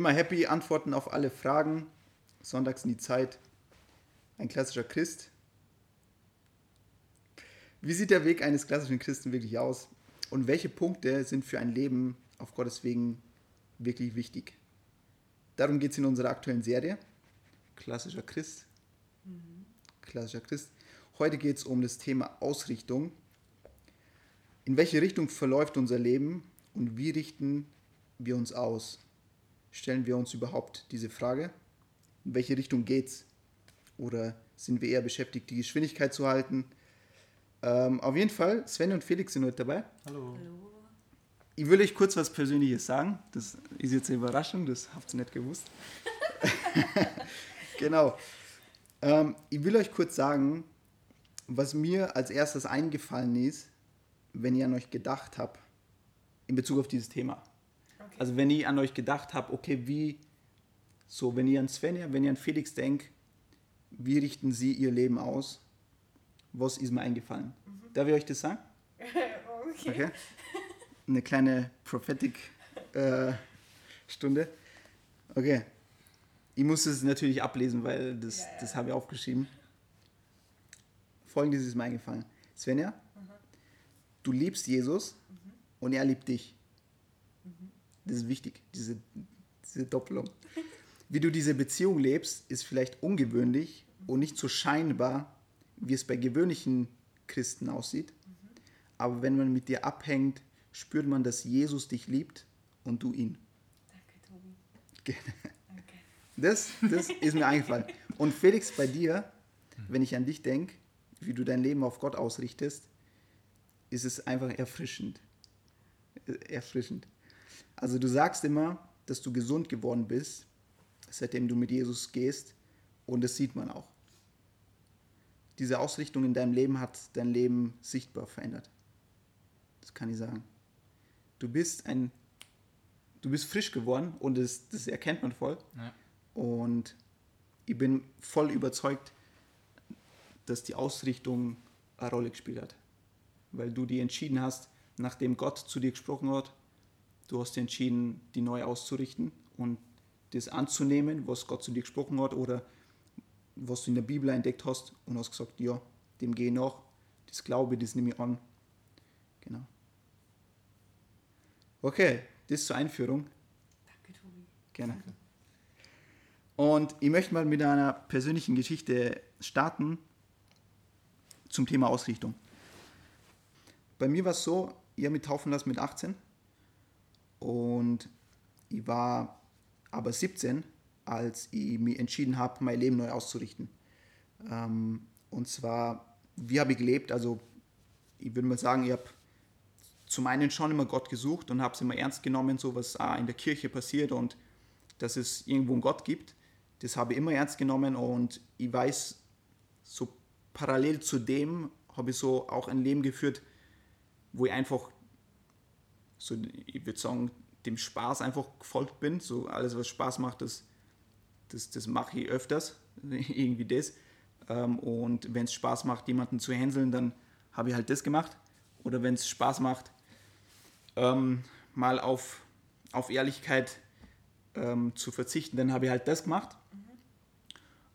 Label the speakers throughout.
Speaker 1: immer happy, Antworten auf alle Fragen. Sonntags in die Zeit. Ein klassischer Christ. Wie sieht der Weg eines klassischen Christen wirklich aus? Und welche Punkte sind für ein Leben auf Gottes Wegen wirklich wichtig? Darum geht es in unserer aktuellen Serie. Klassischer Christ. Klassischer Christ. Heute geht es um das Thema Ausrichtung. In welche Richtung verläuft unser Leben und wie richten wir uns aus? Stellen wir uns überhaupt diese Frage? In welche Richtung geht's? Oder sind wir eher beschäftigt, die Geschwindigkeit zu halten? Ähm, auf jeden Fall, Sven und Felix sind heute dabei.
Speaker 2: Hallo.
Speaker 3: Hallo.
Speaker 1: Ich will euch kurz was Persönliches sagen. Das ist jetzt eine Überraschung, das habt ihr nicht gewusst. genau. Ähm, ich will euch kurz sagen, was mir als erstes eingefallen ist, wenn ich an euch gedacht habe, in Bezug auf dieses Thema. Also wenn ich an euch gedacht habe, okay, wie, so wenn ihr an Svenja, wenn ihr an Felix denkt, wie richten sie ihr Leben aus? Was ist mir eingefallen? Darf ich euch das sagen?
Speaker 3: okay.
Speaker 1: Okay. Eine kleine Prophetic äh, Stunde. Okay. Ich muss es natürlich ablesen, weil das,
Speaker 3: Ja, ja.
Speaker 1: das habe ich aufgeschrieben. Folgendes ist mir eingefallen. Svenja, du liebst Jesus und er liebt dich. Das ist wichtig, diese, diese Doppelung. Wie du diese Beziehung lebst, ist vielleicht ungewöhnlich und nicht so scheinbar, wie es bei gewöhnlichen Christen aussieht. Aber wenn man mit dir abhängt, spürt man, dass Jesus dich liebt und du ihn.
Speaker 3: Danke, Tobi. Danke.
Speaker 1: Das, das ist mir eingefallen. Und Felix, bei dir, wenn ich an dich denke, wie du dein Leben auf Gott ausrichtest, ist es einfach erfrischend. Erfrischend. Also du sagst immer, dass du gesund geworden bist, seitdem du mit Jesus gehst. Und das sieht man auch. Diese Ausrichtung in deinem Leben hat dein Leben sichtbar verändert. Das kann ich sagen. Du bist ein, du bist frisch geworden und das, das erkennt man voll.
Speaker 2: Ja.
Speaker 1: Und ich bin voll überzeugt, dass die Ausrichtung eine Rolle gespielt hat. Weil du die entschieden hast, nachdem Gott zu dir gesprochen hat, du hast entschieden, die neu auszurichten und das anzunehmen, was Gott zu dir gesprochen hat oder was du in der Bibel entdeckt hast und hast gesagt, ja, dem gehe ich nach, das glaube ich, das nehme ich an. Genau. Okay, das zur Einführung.
Speaker 3: Danke, Tobi.
Speaker 1: Gerne. Und ich möchte mal mit einer persönlichen Geschichte starten zum Thema Ausrichtung. Bei mir war es so, ich habe mich taufen lassen mit 18 und ich war aber 17, als ich mich entschieden habe, mein Leben neu auszurichten. Ähm, und zwar, wie habe ich gelebt? Also ich würde mal sagen, ich habe zum einen schon immer Gott gesucht und habe es immer ernst genommen, so was auch in der Kirche passiert und dass es irgendwo einen Gott gibt. Das habe ich immer ernst genommen und ich weiß, so parallel zu dem habe ich so auch ein Leben geführt, wo ich einfach, so ich würde sagen, dem Spaß einfach gefolgt bin. So alles, was Spaß macht, das, das, das mache ich öfters, irgendwie das. Ähm, Und wenn es Spaß macht, jemanden zu hänseln, dann habe ich halt das gemacht. Oder wenn es Spaß macht, ähm, mal auf, auf Ehrlichkeit ähm, zu verzichten, dann habe ich halt das gemacht.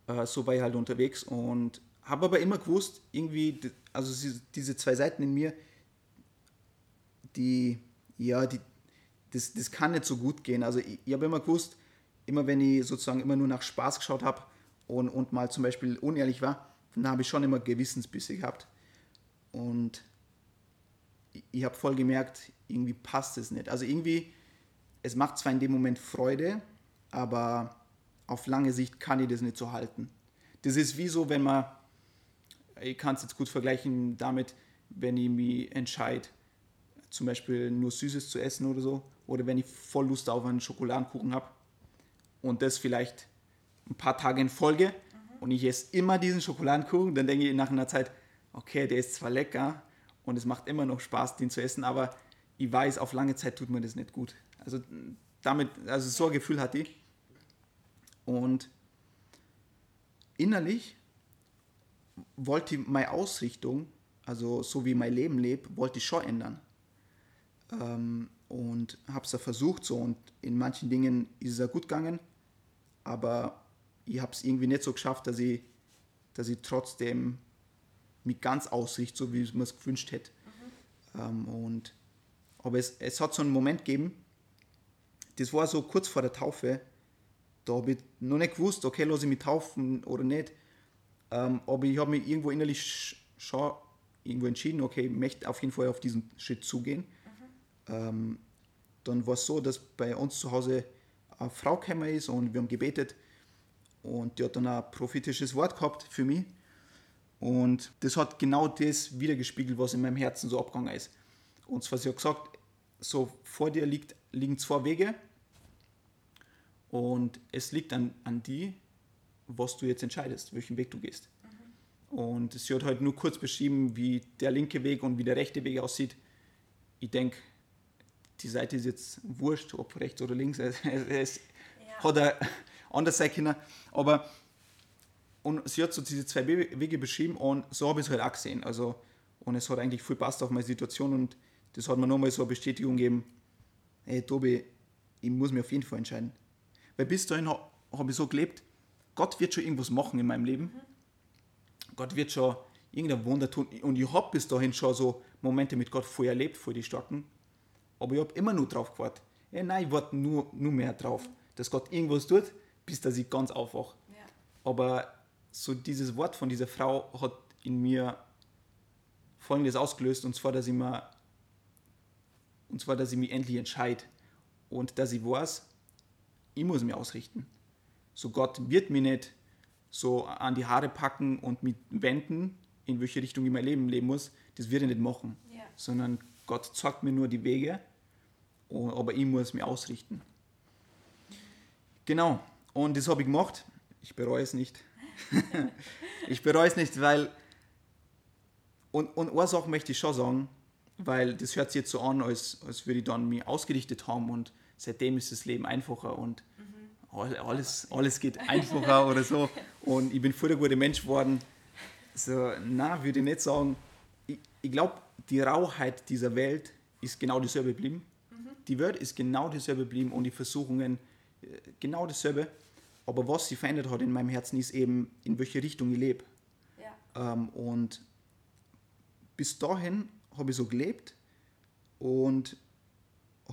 Speaker 1: Äh, so war ich halt unterwegs und habe aber immer gewusst, irgendwie, also diese zwei Seiten in mir, die, ja, die, das, das kann nicht so gut gehen. Also ich, ich habe immer gewusst, immer wenn ich sozusagen immer nur nach Spaß geschaut habe und, und mal zum Beispiel unehrlich war, dann habe ich schon immer Gewissensbisse gehabt. Und ich, ich habe voll gemerkt, irgendwie passt es nicht. Also irgendwie, es macht zwar in dem Moment Freude, aber auf lange Sicht kann ich das nicht so halten. Das ist wie so, wenn man, ich kann es jetzt gut vergleichen damit, wenn ich mich entscheide, zum Beispiel nur Süßes zu essen oder so, oder wenn ich voll Lust auf einen Schokoladenkuchen habe und das vielleicht ein paar Tage in Folge und ich esse immer diesen Schokoladenkuchen, dann denke ich nach einer Zeit, okay, der ist zwar lecker und es macht immer noch Spaß, den zu essen, aber ich weiß, auf lange Zeit tut mir das nicht gut. Also damit, also so ein Gefühl hatte ich. Und innerlich wollte ich meine Ausrichtung, also so wie mein Leben lebt, wollte ich schon ändern. Ähm, und habe es ja versucht so und in manchen Dingen ist es ja gut gegangen, aber ich habe es irgendwie nicht so geschafft, dass ich, dass ich trotzdem mich ganz ausrichte, so wie ich mir es gewünscht hätte. Ähm, und, aber es, es hat so einen Moment gegeben, das war so kurz vor der Taufe, da habe ich noch nicht gewusst, okay, lasse ich mich taufen oder nicht. Ähm, aber ich habe mich irgendwo innerlich sch- schon irgendwo entschieden, okay, ich möchte auf jeden Fall auf diesen Schritt zugehen. Ähm, dann war es so, dass bei uns zu Hause eine Frau gekommen ist und wir haben gebetet und die hat dann ein prophetisches Wort gehabt für mich. Und das hat genau das wiedergespiegelt, was in meinem Herzen so abgegangen ist. Und zwar, sie hat gesagt, so vor dir liegt, liegen zwei Wege und es liegt an, an die, was du jetzt entscheidest, welchen Weg du gehst. Und sie hat halt nur kurz beschrieben, wie der linke Weg und wie der rechte Weg aussieht. Ich denke, die Seite ist jetzt wurscht, ob rechts oder links. Es, es,
Speaker 3: Ja.
Speaker 1: hat er anders sein können. Aber und sie hat so diese zwei We- Wege beschrieben und so habe ich es halt auch gesehen. Also, und es hat eigentlich viel passt auf meine Situation und das hat mir nochmal so eine Bestätigung gegeben, hey Tobi, ich muss mich auf jeden Fall entscheiden. Weil bis dahin ha- habe ich so gelebt, Gott wird schon irgendwas machen in meinem Leben. Gott wird schon irgendein Wunder tun. Und ich habe bis dahin schon so Momente mit Gott voll erlebt, voll die starken. Aber ich habe immer nur drauf gewartet. Ja, nein, ich warte nur, nur mehr drauf, dass Gott irgendwas tut, bis dass ich ganz aufwache.
Speaker 3: Ja.
Speaker 1: Aber so dieses Wort von dieser Frau hat in mir Folgendes ausgelöst, und zwar, dass ich mir, und zwar, dass ich mich endlich entscheide und dass ich weiß, ich muss mich ausrichten. So Gott wird mich nicht so an die Haare packen und mich wenden, in welche Richtung ich mein Leben leben muss. Das wird er nicht machen,
Speaker 3: Ja.
Speaker 1: sondern Gott zeigt mir nur die Wege, aber ich muss mich ausrichten. Genau, und das habe ich gemacht. Ich bereue es nicht. ich bereue es nicht, weil. Und, und eine Sache möchte ich schon sagen, weil das hört sich jetzt so an, als, als würde ich dann mich ausgerichtet haben und seitdem ist das Leben einfacher und all- alles, alles geht einfacher oder so. Und ich bin voll der gute Mensch geworden. So, na, würde ich nicht sagen. Ich, ich glaube, die Rauheit dieser Welt ist genau dieselbe geblieben. Die Welt ist genau dieselbe geblieben und die Versuchungen äh, genau dasselbe. Aber was sie verändert hat in meinem Herzen ist eben, in welche Richtung ich lebe.
Speaker 3: Ja.
Speaker 1: Ähm, und bis dahin habe ich so gelebt und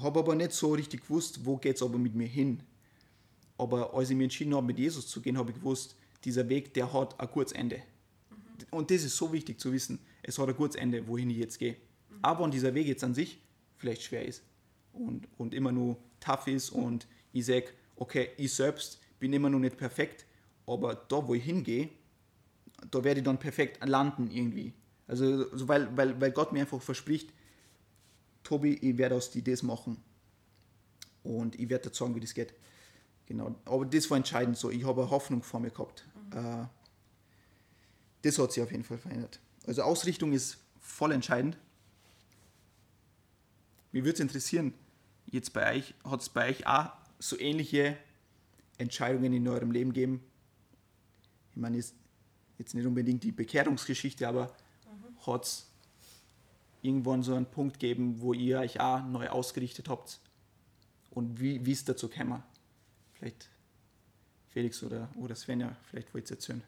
Speaker 1: habe aber nicht so richtig gewusst, wo geht es aber mit mir hin. Aber als ich mich entschieden habe, mit Jesus zu gehen, habe ich gewusst, dieser Weg, der hat ein kurzes Ende. Und das ist so wichtig zu wissen. Es hat ein kurzes Ende, wohin ich jetzt gehe. Aber wenn dieser Weg jetzt an sich vielleicht schwer ist und, und immer nur tough ist und ich sage, okay, ich selbst bin immer noch nicht perfekt, aber da, wo ich hingehe, da werde ich dann perfekt landen irgendwie. Also, so weil, weil, weil Gott mir einfach verspricht, Tobi, ich werde aus dir das machen. Und ich werde dir sagen, wie das geht. Genau. Aber das war entscheidend so. Ich habe eine Hoffnung vor mir gehabt. Äh, das hat sich auf jeden Fall verändert. Also Ausrichtung ist voll entscheidend. Mich würde es interessieren, jetzt bei euch, hat es bei euch auch so ähnliche Entscheidungen in eurem Leben gegeben? Ich meine, jetzt, jetzt nicht unbedingt die Bekehrungsgeschichte, aber hat es irgendwann so einen Punkt gegeben, wo ihr euch auch neu ausgerichtet habt? Und wie, wie ist dazu gekommen? Vielleicht Felix oder, oder Svenja, vielleicht wollt ihr erzählen.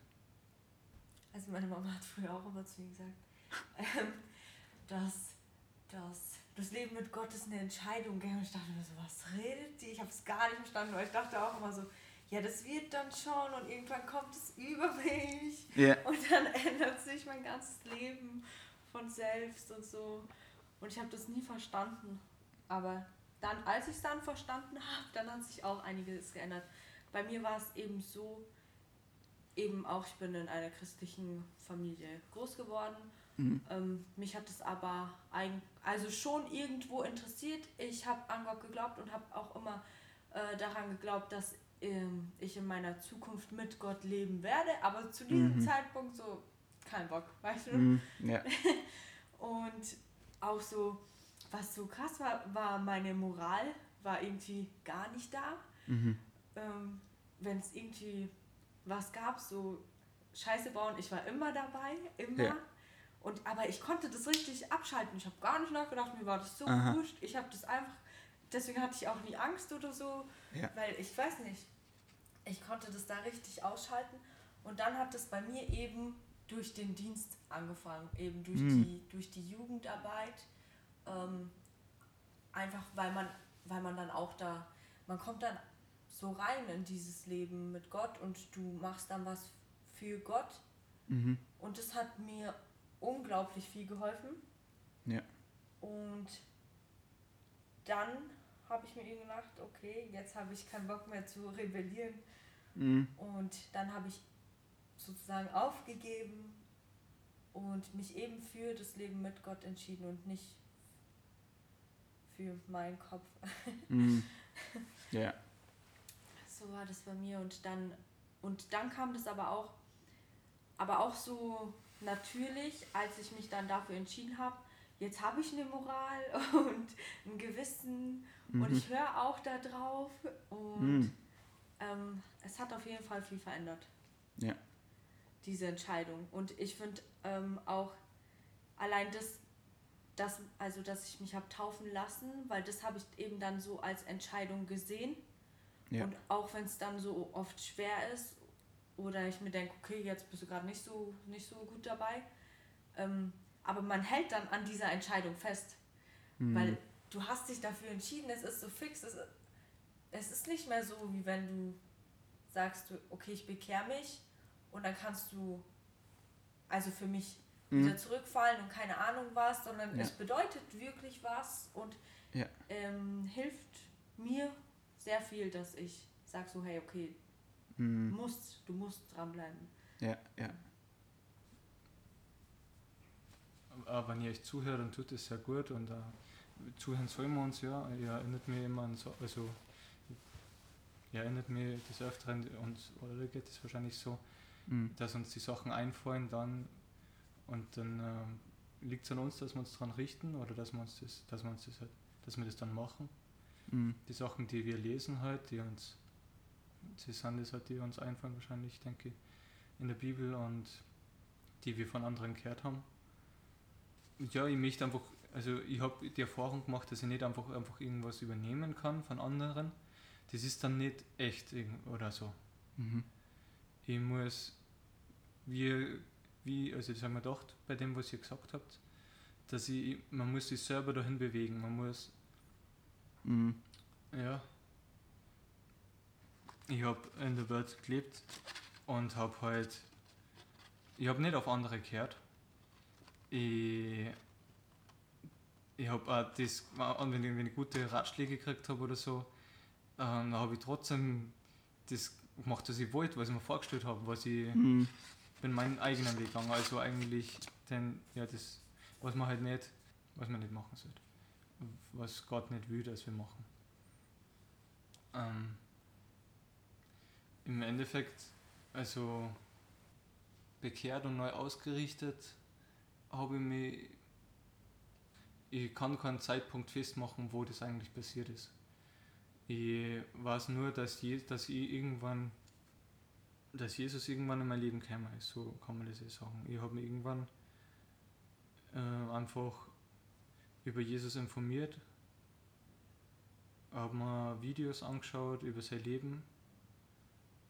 Speaker 3: Also meine Mama hat früher auch immer zu mir gesagt, ähm, dass, dass das Leben mit Gott ist eine Entscheidung. Gell? Und ich dachte mir so, was redet die? Ich habe es gar nicht verstanden, weil ich dachte auch immer so, ja, das wird dann schon und irgendwann kommt es über mich.
Speaker 1: Ja.
Speaker 3: Und dann ändert sich mein ganzes Leben von selbst und so. Und ich habe das nie verstanden. Aber dann, als ich es dann verstanden habe, dann hat sich auch einiges geändert. Bei mir war es eben so, eben auch, ich bin in einer christlichen Familie groß geworden.
Speaker 1: Mhm.
Speaker 3: Ähm, mich hat es aber ein, also schon irgendwo interessiert. Ich habe an Gott geglaubt und habe auch immer äh, daran geglaubt, dass ähm, ich in meiner Zukunft mit Gott leben werde. Aber zu diesem
Speaker 1: Mhm.
Speaker 3: Zeitpunkt so kein Bock, weißt du?
Speaker 1: Mhm. Ja.
Speaker 3: Und auch so, was so krass war, war meine Moral war irgendwie gar nicht da.
Speaker 1: Mhm.
Speaker 3: Ähm, Wenn es irgendwie was gab, so Scheiße bauen, ich war immer dabei, immer.
Speaker 1: Ja.
Speaker 3: Und, aber ich konnte das richtig abschalten. Ich habe gar nicht nachgedacht, mir war das so
Speaker 1: Aha.
Speaker 3: wurscht. Ich habe das einfach deswegen hatte ich auch nie Angst oder so,
Speaker 1: Ja.
Speaker 3: weil ich weiß nicht, ich konnte das da richtig ausschalten und dann hat es bei mir eben durch den Dienst angefangen, eben durch,
Speaker 1: Mhm.
Speaker 3: die, durch die Jugendarbeit, ähm, einfach weil man, weil man dann auch da, man kommt dann so rein in dieses Leben mit Gott und du machst dann was für Gott
Speaker 1: Mhm.
Speaker 3: und das hat mir unglaublich viel geholfen.
Speaker 1: Ja.
Speaker 3: Und dann habe ich mir eben gedacht, okay, jetzt habe ich keinen Bock mehr zu rebellieren.
Speaker 1: Mhm.
Speaker 3: Und dann habe ich sozusagen aufgegeben und mich eben für das Leben mit Gott entschieden und nicht für meinen Kopf.
Speaker 1: Mhm. Ja.
Speaker 3: So war das bei mir und dann und dann kam das aber auch aber auch so natürlich, als ich mich dann dafür entschieden habe, jetzt habe ich eine Moral und ein Gewissen und
Speaker 1: Mhm.
Speaker 3: ich höre auch da drauf und
Speaker 1: Mhm.
Speaker 3: ähm, es hat auf jeden Fall viel verändert.
Speaker 1: Ja.
Speaker 3: Diese Entscheidung und ich finde ähm, auch allein das dass, also dass ich mich habe taufen lassen, weil das habe ich eben dann so als Entscheidung gesehen.
Speaker 1: Ja.
Speaker 3: Und auch wenn es dann so oft schwer ist oder ich mir denke, okay, jetzt bist du gerade nicht so, nicht so gut dabei, ähm, aber man hält dann an dieser Entscheidung fest,
Speaker 1: Mhm.
Speaker 3: weil du hast dich dafür entschieden, es ist so fix, es, es ist nicht mehr so, wie wenn du sagst, du, okay, ich bekehre mich und dann kannst du, also für mich,
Speaker 1: Mhm.
Speaker 3: wieder zurückfallen und keine Ahnung was, sondern
Speaker 1: Ja.
Speaker 3: es bedeutet wirklich was und
Speaker 1: Ja.
Speaker 3: ähm, hilft mir sehr viel, dass ich sage so, hey, okay,
Speaker 1: Mhm.
Speaker 3: du musst, du musst dranbleiben.
Speaker 1: Ja, ja.
Speaker 2: Aber wenn ihr euch zuhört, dann tut es sehr gut und äh, zuhören sollen wir uns ja. Ihr erinnert mich immer an so, also ihr erinnert mich des Öfteren und oder geht es wahrscheinlich so,
Speaker 1: Mhm.
Speaker 2: dass uns die Sachen einfallen dann und dann ähm, liegt es an uns, dass wir uns daran richten oder dass wir uns das, dass wir uns das halt, dass wir das dann machen.
Speaker 1: Mhm.
Speaker 2: Die Sachen, die wir lesen halt, die uns, die sind das halt, die uns einfallen wahrscheinlich, denke ich, in der Bibel und die wir von anderen gehört haben. Ja, ich möchte einfach, also ich habe die Erfahrung gemacht, dass ich nicht einfach, einfach irgendwas übernehmen kann von anderen. Das ist dann nicht echt oder so.
Speaker 1: Mhm.
Speaker 2: Ich muss, wie, wie, also das haben wir gedacht, bei dem, was ihr gesagt habt, dass ich, man muss sich selber dahin bewegen, man muss
Speaker 1: Mhm.
Speaker 2: ja. Ich habe in der Welt gelebt und habe halt. Ich habe nicht auf andere gehört. Ich. Ich habe auch das, wenn ich, wenn ich gute Ratschläge gekriegt habe oder so, ähm, dann habe ich trotzdem das gemacht, was ich wollte, was ich mir vorgestellt habe, was ich
Speaker 1: Mhm.
Speaker 2: bin meinen eigenen Weg gegangen. Also eigentlich denn, ja, das, was man halt nicht, was man nicht machen sollte. Was Gott nicht will, dass wir machen. Ähm, Im Endeffekt, also bekehrt und neu ausgerichtet, habe ich mich. Ich kann keinen Zeitpunkt festmachen, wo das eigentlich passiert ist. Ich weiß nur, dass, je, dass ich irgendwann dass Jesus irgendwann in mein Leben gekommen ist, so kann man das ja sagen. Ich habe mich irgendwann äh, einfach über Jesus informiert, habe mir Videos angeschaut über sein Leben,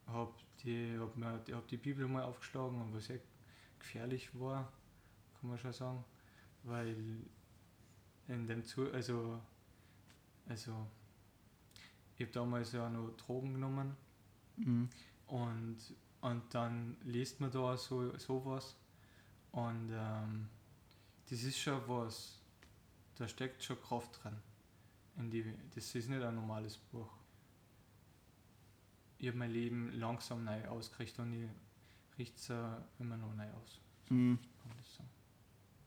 Speaker 2: habe die, hab mir, hab die Bibel mal aufgeschlagen, und was sehr gefährlich war, kann man schon sagen, weil in dem zu, also, also ich habe damals ja noch Drogen genommen
Speaker 1: Mhm.
Speaker 2: und, und dann liest man da so sowas und ähm, das ist schon was, da steckt schon Kraft drin. In die, das ist nicht ein normales Buch. Ich habe mein Leben langsam neu ausgerichtet und ich richte es immer noch neu aus. Kann man das sagen.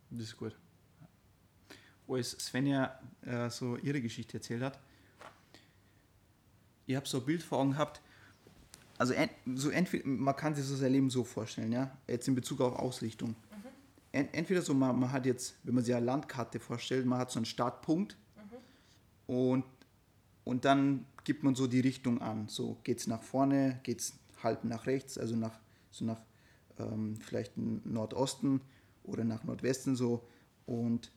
Speaker 1: Das ist gut. Als Svenja äh, so ihre Geschichte erzählt hat, ich habe so ein Bild vor Augen gehabt, also ent, so entweder, man kann sich so sein Leben so vorstellen, ja, jetzt in Bezug auf Ausrichtung. Ent, entweder so, man, man hat jetzt, wenn man sich eine Landkarte vorstellt, man hat so einen Startpunkt und, und dann gibt man so die Richtung an. So geht es nach vorne, geht es halb nach rechts, also nach, so nach ähm, vielleicht Nordosten oder nach Nordwesten so und,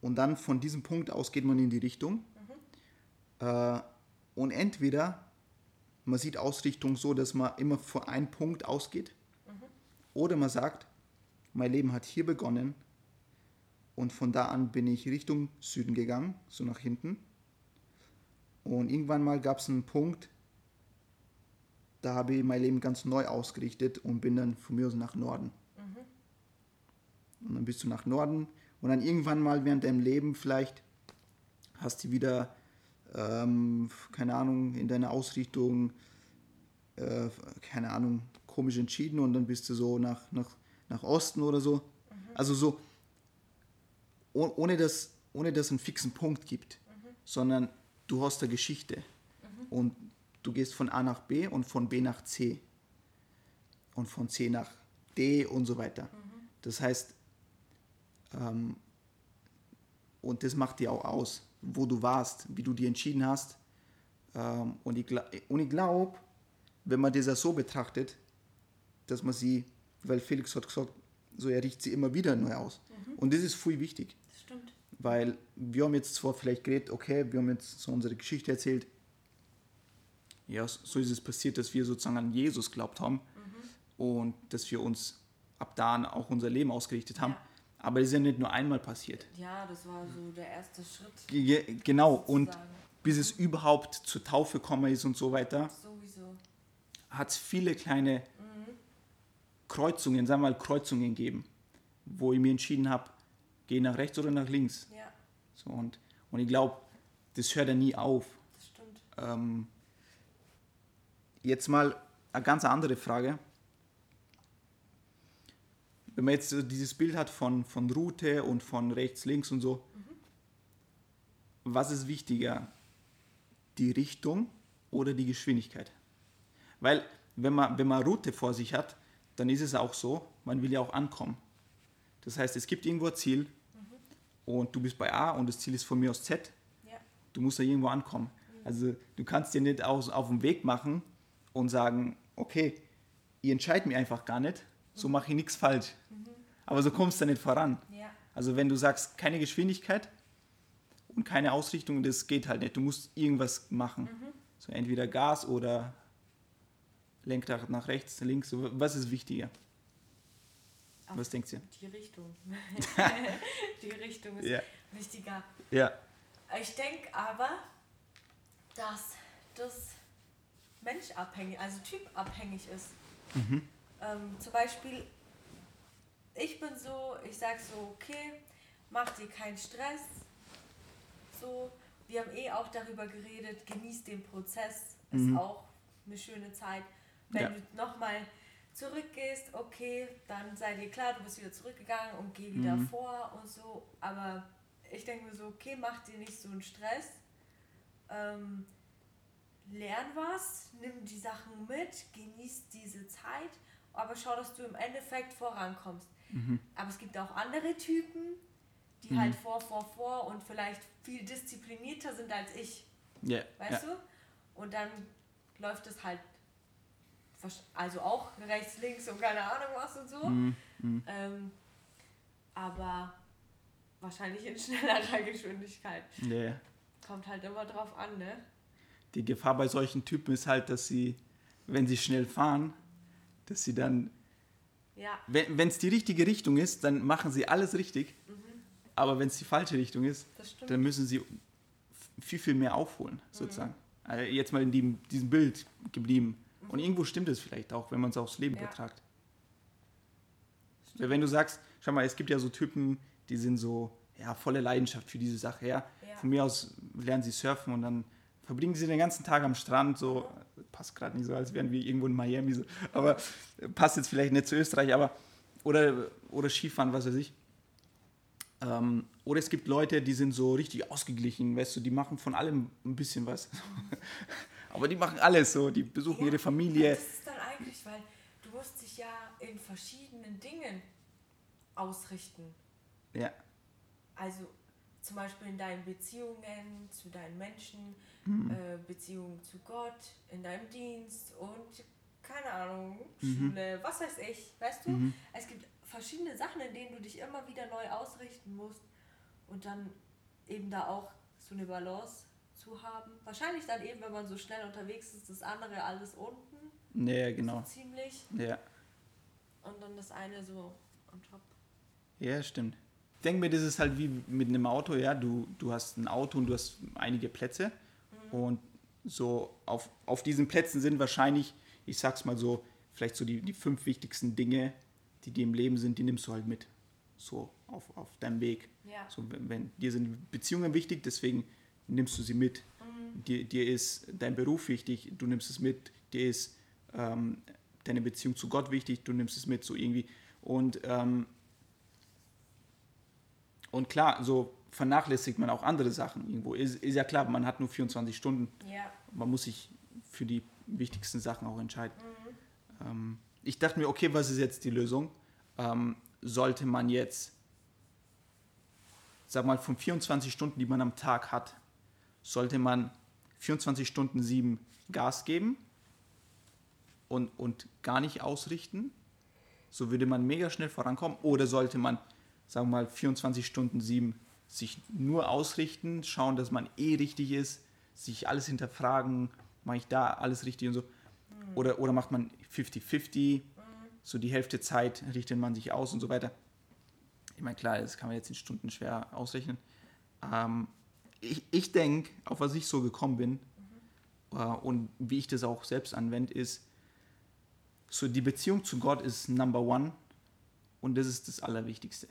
Speaker 1: und dann von diesem Punkt aus geht man in die Richtung Äh, und entweder man sieht Ausrichtung so, dass man immer von einem Punkt ausgeht, oder man sagt, mein Leben hat hier begonnen und von da an bin ich Richtung Süden gegangen, so nach hinten. Und irgendwann mal gab es einen Punkt, da habe ich mein Leben ganz neu ausgerichtet und bin dann von mir aus nach Norden. Und dann bist du nach Norden und dann irgendwann mal während deinem Leben vielleicht hast du wieder, ähm, keine Ahnung, in deiner Ausrichtung, äh, keine Ahnung, komisch entschieden und dann bist du so nach, nach, nach Osten oder so. Also so, oh- ohne dass, ohne dass es einen fixen Punkt gibt, sondern du hast eine Geschichte und du gehst von A nach B und von B nach C und von C nach D und so weiter. Das heißt, ähm, und das macht dir auch aus, wo du warst, wie du dich entschieden hast. Ähm, und ich, und ich glaube, wenn man das so betrachtet, dass man sie, weil Felix hat gesagt, so er richtet sie immer wieder neu aus. Und das ist viel wichtig.
Speaker 3: Das stimmt.
Speaker 1: Weil wir haben jetzt zwar vielleicht geredet, okay, wir haben jetzt so unsere Geschichte erzählt. Ja, so ist es passiert, dass wir sozusagen an Jesus glaubt haben und dass wir uns ab da auch unser Leben ausgerichtet haben.
Speaker 3: Ja.
Speaker 1: Aber das ist ja nicht nur einmal passiert.
Speaker 3: Ja, das war so der erste Schritt.
Speaker 1: Ge- Genau, und
Speaker 3: sozusagen.
Speaker 1: bis es überhaupt zur Taufe gekommen ist und so weiter,
Speaker 3: Sowieso.
Speaker 1: hat es viele kleine Kreuzungen, sagen wir mal Kreuzungen gegeben, wo ich mir entschieden habe, gehe nach rechts oder nach links.
Speaker 3: Ja,
Speaker 1: So, und, und ich glaube, das hört ja nie auf.
Speaker 3: das stimmt.
Speaker 1: Ähm, jetzt mal eine ganz andere Frage. Wenn man jetzt dieses Bild hat von, von Route und von rechts, links und so, was ist wichtiger? Die Richtung oder die Geschwindigkeit? Weil, wenn man, wenn man Route vor sich hat, dann ist es auch so, man will ja auch ankommen. Das heißt, es gibt irgendwo ein Ziel und du bist bei A und das Ziel ist von mir aus Z
Speaker 3: Ja,
Speaker 1: du musst da irgendwo ankommen. Also du kannst dir nicht aus, auf den Weg machen und sagen, okay, ihr entscheidet mir einfach gar nicht, so mache ich nichts falsch. Aber so kommst du nicht voran.
Speaker 3: ja,
Speaker 1: Also wenn du sagst, keine Geschwindigkeit und keine Ausrichtung, das geht halt nicht. Du musst irgendwas machen. So entweder Gas oder Lenkrad nach rechts, links. Was ist wichtiger?
Speaker 3: Auf
Speaker 1: Was denkst du?
Speaker 3: die Richtung. die Richtung ist
Speaker 1: Ja.
Speaker 3: wichtiger.
Speaker 1: Ja.
Speaker 3: Ich denke aber, dass das menschabhängig, also typabhängig ist. Ähm, zum Beispiel, ich bin so, ich sag so, okay, mach dir keinen Stress. So, wir haben eh auch darüber geredet, genieß den Prozess, ist
Speaker 1: Mhm.
Speaker 3: auch eine schöne Zeit. Wenn
Speaker 1: Ja.
Speaker 3: du nochmal zurückgehst, okay, dann sei dir klar, du bist wieder zurückgegangen und geh wieder
Speaker 1: Mhm.
Speaker 3: vor und so. Aber ich denke mir so, okay, mach dir nicht so einen Stress. Ähm, lern was, nimm die Sachen mit, genieß diese Zeit, aber schau, dass du im Endeffekt vorankommst. Aber es gibt auch andere Typen, die halt vor, vor, vor und vielleicht viel disziplinierter sind als ich,
Speaker 1: Ja.
Speaker 3: weißt
Speaker 1: ja.
Speaker 3: du? Und dann läuft es halt, also auch rechts, links und keine Ahnung was und so.
Speaker 1: Mhm. Mhm.
Speaker 3: Ähm, aber wahrscheinlich in schnellerer Geschwindigkeit.
Speaker 1: Ja.
Speaker 3: Kommt halt immer drauf an, ne?
Speaker 1: Die Gefahr bei solchen Typen ist halt, dass sie, wenn sie schnell fahren, dass sie dann
Speaker 3: Ja,
Speaker 1: wenn es die richtige Richtung ist, dann machen sie alles richtig. Aber wenn es die falsche Richtung ist, dann müssen sie viel, viel mehr aufholen, sozusagen. Also jetzt mal in dem, diesem Bild geblieben. Und irgendwo stimmt es vielleicht auch, wenn man es aufs Leben
Speaker 3: Ja.
Speaker 1: übertragt. Wenn du sagst, schau mal, es gibt ja so Typen, die sind so, ja, volle Leidenschaft für diese Sache, ja.
Speaker 3: Ja.
Speaker 1: Von mir aus lernen sie surfen und dann verbringen sie den ganzen Tag am Strand, so, passt gerade nicht so, als wären wir irgendwo in Miami, so, aber passt jetzt vielleicht nicht zu Österreich, aber, oder, oder Skifahren, was weiß ich. Ähm, oder es gibt Leute, die sind so richtig ausgeglichen, weißt du, die machen von allem ein bisschen was. aber die machen alles so, die besuchen
Speaker 3: Ja,
Speaker 1: ihre Familie.
Speaker 3: Das ist dann eigentlich, weil du musst dich ja in verschiedenen Dingen ausrichten.
Speaker 1: Ja,
Speaker 3: Also zum Beispiel in deinen Beziehungen zu deinen Menschen,
Speaker 1: Mhm.
Speaker 3: äh, Beziehungen zu Gott, in deinem Dienst und keine Ahnung,
Speaker 1: Mhm.
Speaker 3: Schule, was weiß ich, weißt du? Es gibt verschiedene Sachen, in denen du dich immer wieder neu ausrichten musst und dann eben da auch so eine Balance zu haben. Wahrscheinlich dann eben, wenn man so schnell unterwegs ist, das andere alles unten.
Speaker 1: Ja, genau.
Speaker 3: So ziemlich.
Speaker 1: Ja.
Speaker 3: Und dann das eine so on top.
Speaker 1: Ja, stimmt. Ich denke mir, das ist halt wie mit einem Auto, ja. Du, du hast ein Auto und du hast einige Plätze. Und so auf, auf diesen Plätzen sind wahrscheinlich, ich sag's mal so, vielleicht so die, die fünf wichtigsten Dinge, die dir im Leben sind, die nimmst du halt mit. So auf, auf deinem Weg.
Speaker 3: Ja.
Speaker 1: So, wenn, wenn, dir sind Beziehungen wichtig, deswegen nimmst du sie mit. Dir, dir ist dein Beruf wichtig, du nimmst es mit. Dir ist ähm, deine Beziehung zu Gott wichtig, du nimmst es mit, so irgendwie. Und, ähm, und klar, so vernachlässigt man auch andere Sachen irgendwo. Ist, ist ja klar, man hat nur 24 Stunden.
Speaker 3: Ja.
Speaker 1: Man muss sich für die wichtigsten Sachen auch entscheiden. Ähm, ich dachte mir, okay, was ist jetzt die Lösung? Ähm, sollte man jetzt, sag mal, von 24 Stunden, die man am Tag hat, sollte man 24 Stunden sieben Gas geben und, und gar nicht ausrichten? So würde man mega schnell vorankommen. Oder sollte man, sagen wir mal, 24 Stunden sieben sich nur ausrichten, schauen, dass man eh richtig ist, sich alles hinterfragen, mache ich da alles richtig und so. Oder, oder macht man 50-50, so die Hälfte Zeit richtet man sich aus und so weiter. Ich meine, klar, das kann man jetzt in Stunden schwer ausrechnen. Ähm, ich ich denke, auf was ich so gekommen bin äh, und wie ich das auch selbst anwende, ist, so die Beziehung zu Gott ist Number One und das ist das Allerwichtigste.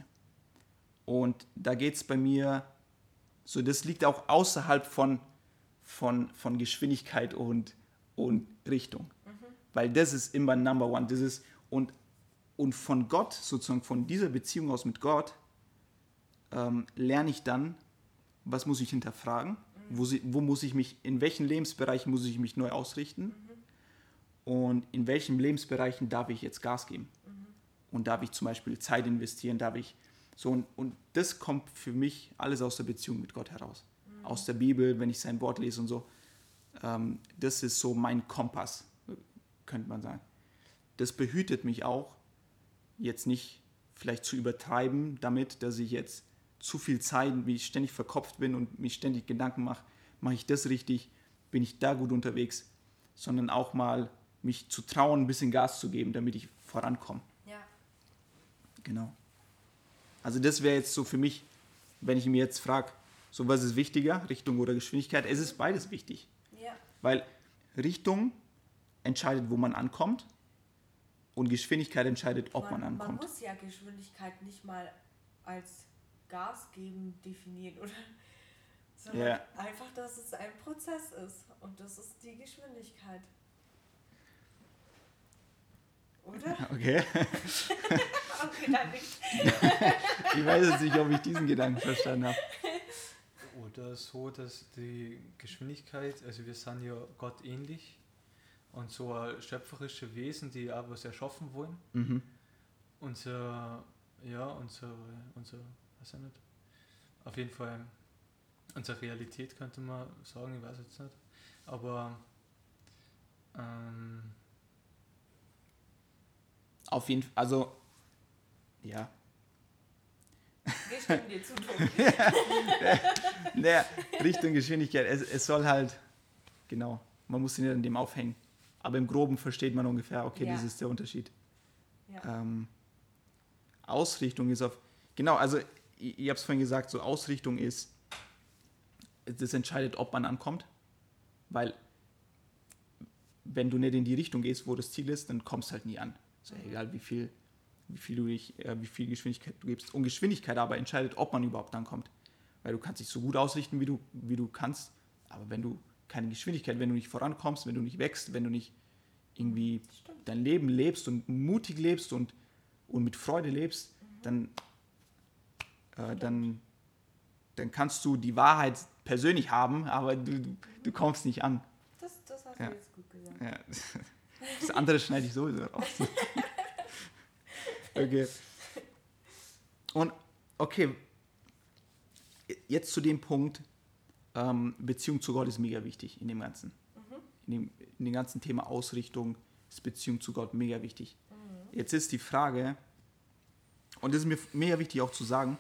Speaker 1: Und da geht es bei mir, so das liegt auch außerhalb von, von, von Geschwindigkeit und, und Richtung. Weil das ist immer Number One. Das ist, und, und von Gott, sozusagen von dieser Beziehung aus mit Gott, ähm, lerne ich dann, was muss ich hinterfragen, wo, sie, wo muss ich mich, in welchen Lebensbereichen muss ich mich neu ausrichten und in welchen Lebensbereichen darf ich jetzt Gas geben. Und darf ich zum Beispiel Zeit investieren, darf ich so und, und das kommt für mich alles aus der Beziehung mit Gott heraus. Aus der Bibel, wenn ich sein Wort lese und so. Ähm, das ist so mein Kompass, könnte man sagen. Das behütet mich auch, jetzt nicht vielleicht zu übertreiben damit, dass ich jetzt zu viel Zeit, wie ich ständig verkopft bin und mich ständig Gedanken mache, mache ich das richtig, bin ich da gut unterwegs, sondern auch mal mich zu trauen, ein bisschen Gas zu geben, damit ich vorankomme.
Speaker 3: Ja.
Speaker 1: Genau. Also das wäre jetzt so für mich, wenn ich mir jetzt frage, so was ist wichtiger, Richtung oder Geschwindigkeit? Es ist beides wichtig,
Speaker 3: Ja.
Speaker 1: weil Richtung entscheidet, wo man ankommt und Geschwindigkeit entscheidet, ob man,
Speaker 3: man
Speaker 1: ankommt.
Speaker 3: muss ja Geschwindigkeit nicht mal als Gas geben definieren, oder? Sondern
Speaker 1: Ja.
Speaker 3: einfach, dass es ein Prozess ist. Und das ist die Geschwindigkeit. Oder?
Speaker 1: Okay,
Speaker 3: Okay, dann nicht.
Speaker 1: ich weiß jetzt nicht, ob ich diesen Gedanken verstanden habe.
Speaker 2: Oder so, dass die Geschwindigkeit, also wir sind ja Gott ähnlich und so schöpferische Wesen, die auch was erschaffen wollen.
Speaker 1: Mhm.
Speaker 2: Unser, ja, unser, unser, weiß ich nicht, auf jeden Fall unsere Realität könnte man sagen, ich weiß jetzt nicht. Aber ähm,
Speaker 1: Auf jeden Fall, also, ja.
Speaker 3: Wir stimmen dir zu.
Speaker 1: Naja, Richtung Geschwindigkeit, es, es soll halt, genau, man muss sich nicht an dem aufhängen. Aber im Groben versteht man ungefähr, okay,
Speaker 3: Ja.
Speaker 1: das ist der Unterschied.
Speaker 3: Ja.
Speaker 1: Ähm, Ausrichtung ist auf, genau, also ich, ich habe es vorhin gesagt, so Ausrichtung ist, das entscheidet, ob man ankommt, weil wenn du nicht in die Richtung gehst, wo das Ziel ist, dann kommst du halt nie an. Ist ja egal, wie viel, wie viel du dich, äh, wie viel Geschwindigkeit du gibst. Und Geschwindigkeit aber entscheidet, ob man überhaupt ankommt. Weil du kannst dich so gut ausrichten, wie du, wie du kannst, aber wenn du keine Geschwindigkeit, wenn du nicht vorankommst, wenn du nicht wächst, wenn du nicht irgendwie
Speaker 3: Stimmt.
Speaker 1: dein Leben lebst und mutig lebst und, und mit Freude lebst, dann, äh, dann, dann kannst du die Wahrheit persönlich haben, aber du, du, kommst nicht an.
Speaker 3: Das, das hast
Speaker 1: Ja.
Speaker 3: du jetzt gut gesagt.
Speaker 1: Ja. Das andere schneide ich sowieso raus. Okay. Und okay, jetzt zu dem Punkt, ähm, Beziehung zu Gott ist mega wichtig in dem Ganzen. In, dem, in dem ganzen Thema Ausrichtung ist Beziehung zu Gott mega wichtig. Jetzt ist die Frage, und das ist mir mega wichtig auch zu sagen,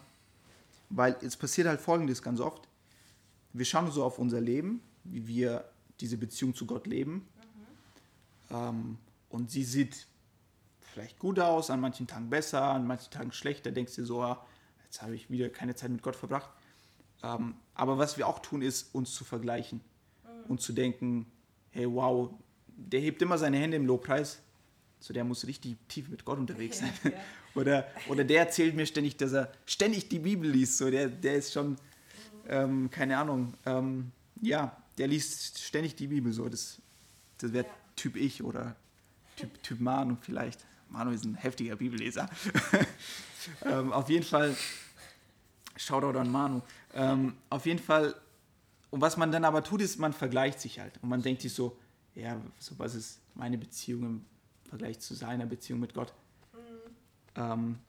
Speaker 1: weil es passiert halt folgendes ganz oft. wir schauen so auf unser Leben, wie wir diese Beziehung zu Gott leben. Ähm, und sie sieht vielleicht gut aus, an manchen Tagen besser, an manchen Tagen schlechter. Denkst du so, ah, jetzt habe ich wieder keine Zeit mit Gott verbracht. Ähm, aber was wir auch tun, ist, uns zu vergleichen und zu denken, hey, wow, der hebt immer seine Hände im Lobpreis. So, der muss richtig tief mit Gott unterwegs sein.
Speaker 3: Ja.
Speaker 1: Oder, oder der erzählt mir ständig, dass er ständig die Bibel liest. So, der, der ist schon, ähm, keine Ahnung, ähm, ja, der liest ständig die Bibel. So, das, das wäre
Speaker 3: Ja.
Speaker 1: Typ ich oder Typ, typ Manu vielleicht. Manu ist ein heftiger Bibelleser. ähm, auf jeden Fall, Shoutout an Manu. Ähm, auf jeden Fall, und was man dann aber tut, ist, man vergleicht sich halt. Und man denkt sich so, ja, so was ist meine Beziehung im Vergleich zu seiner Beziehung mit Gott? Ähm,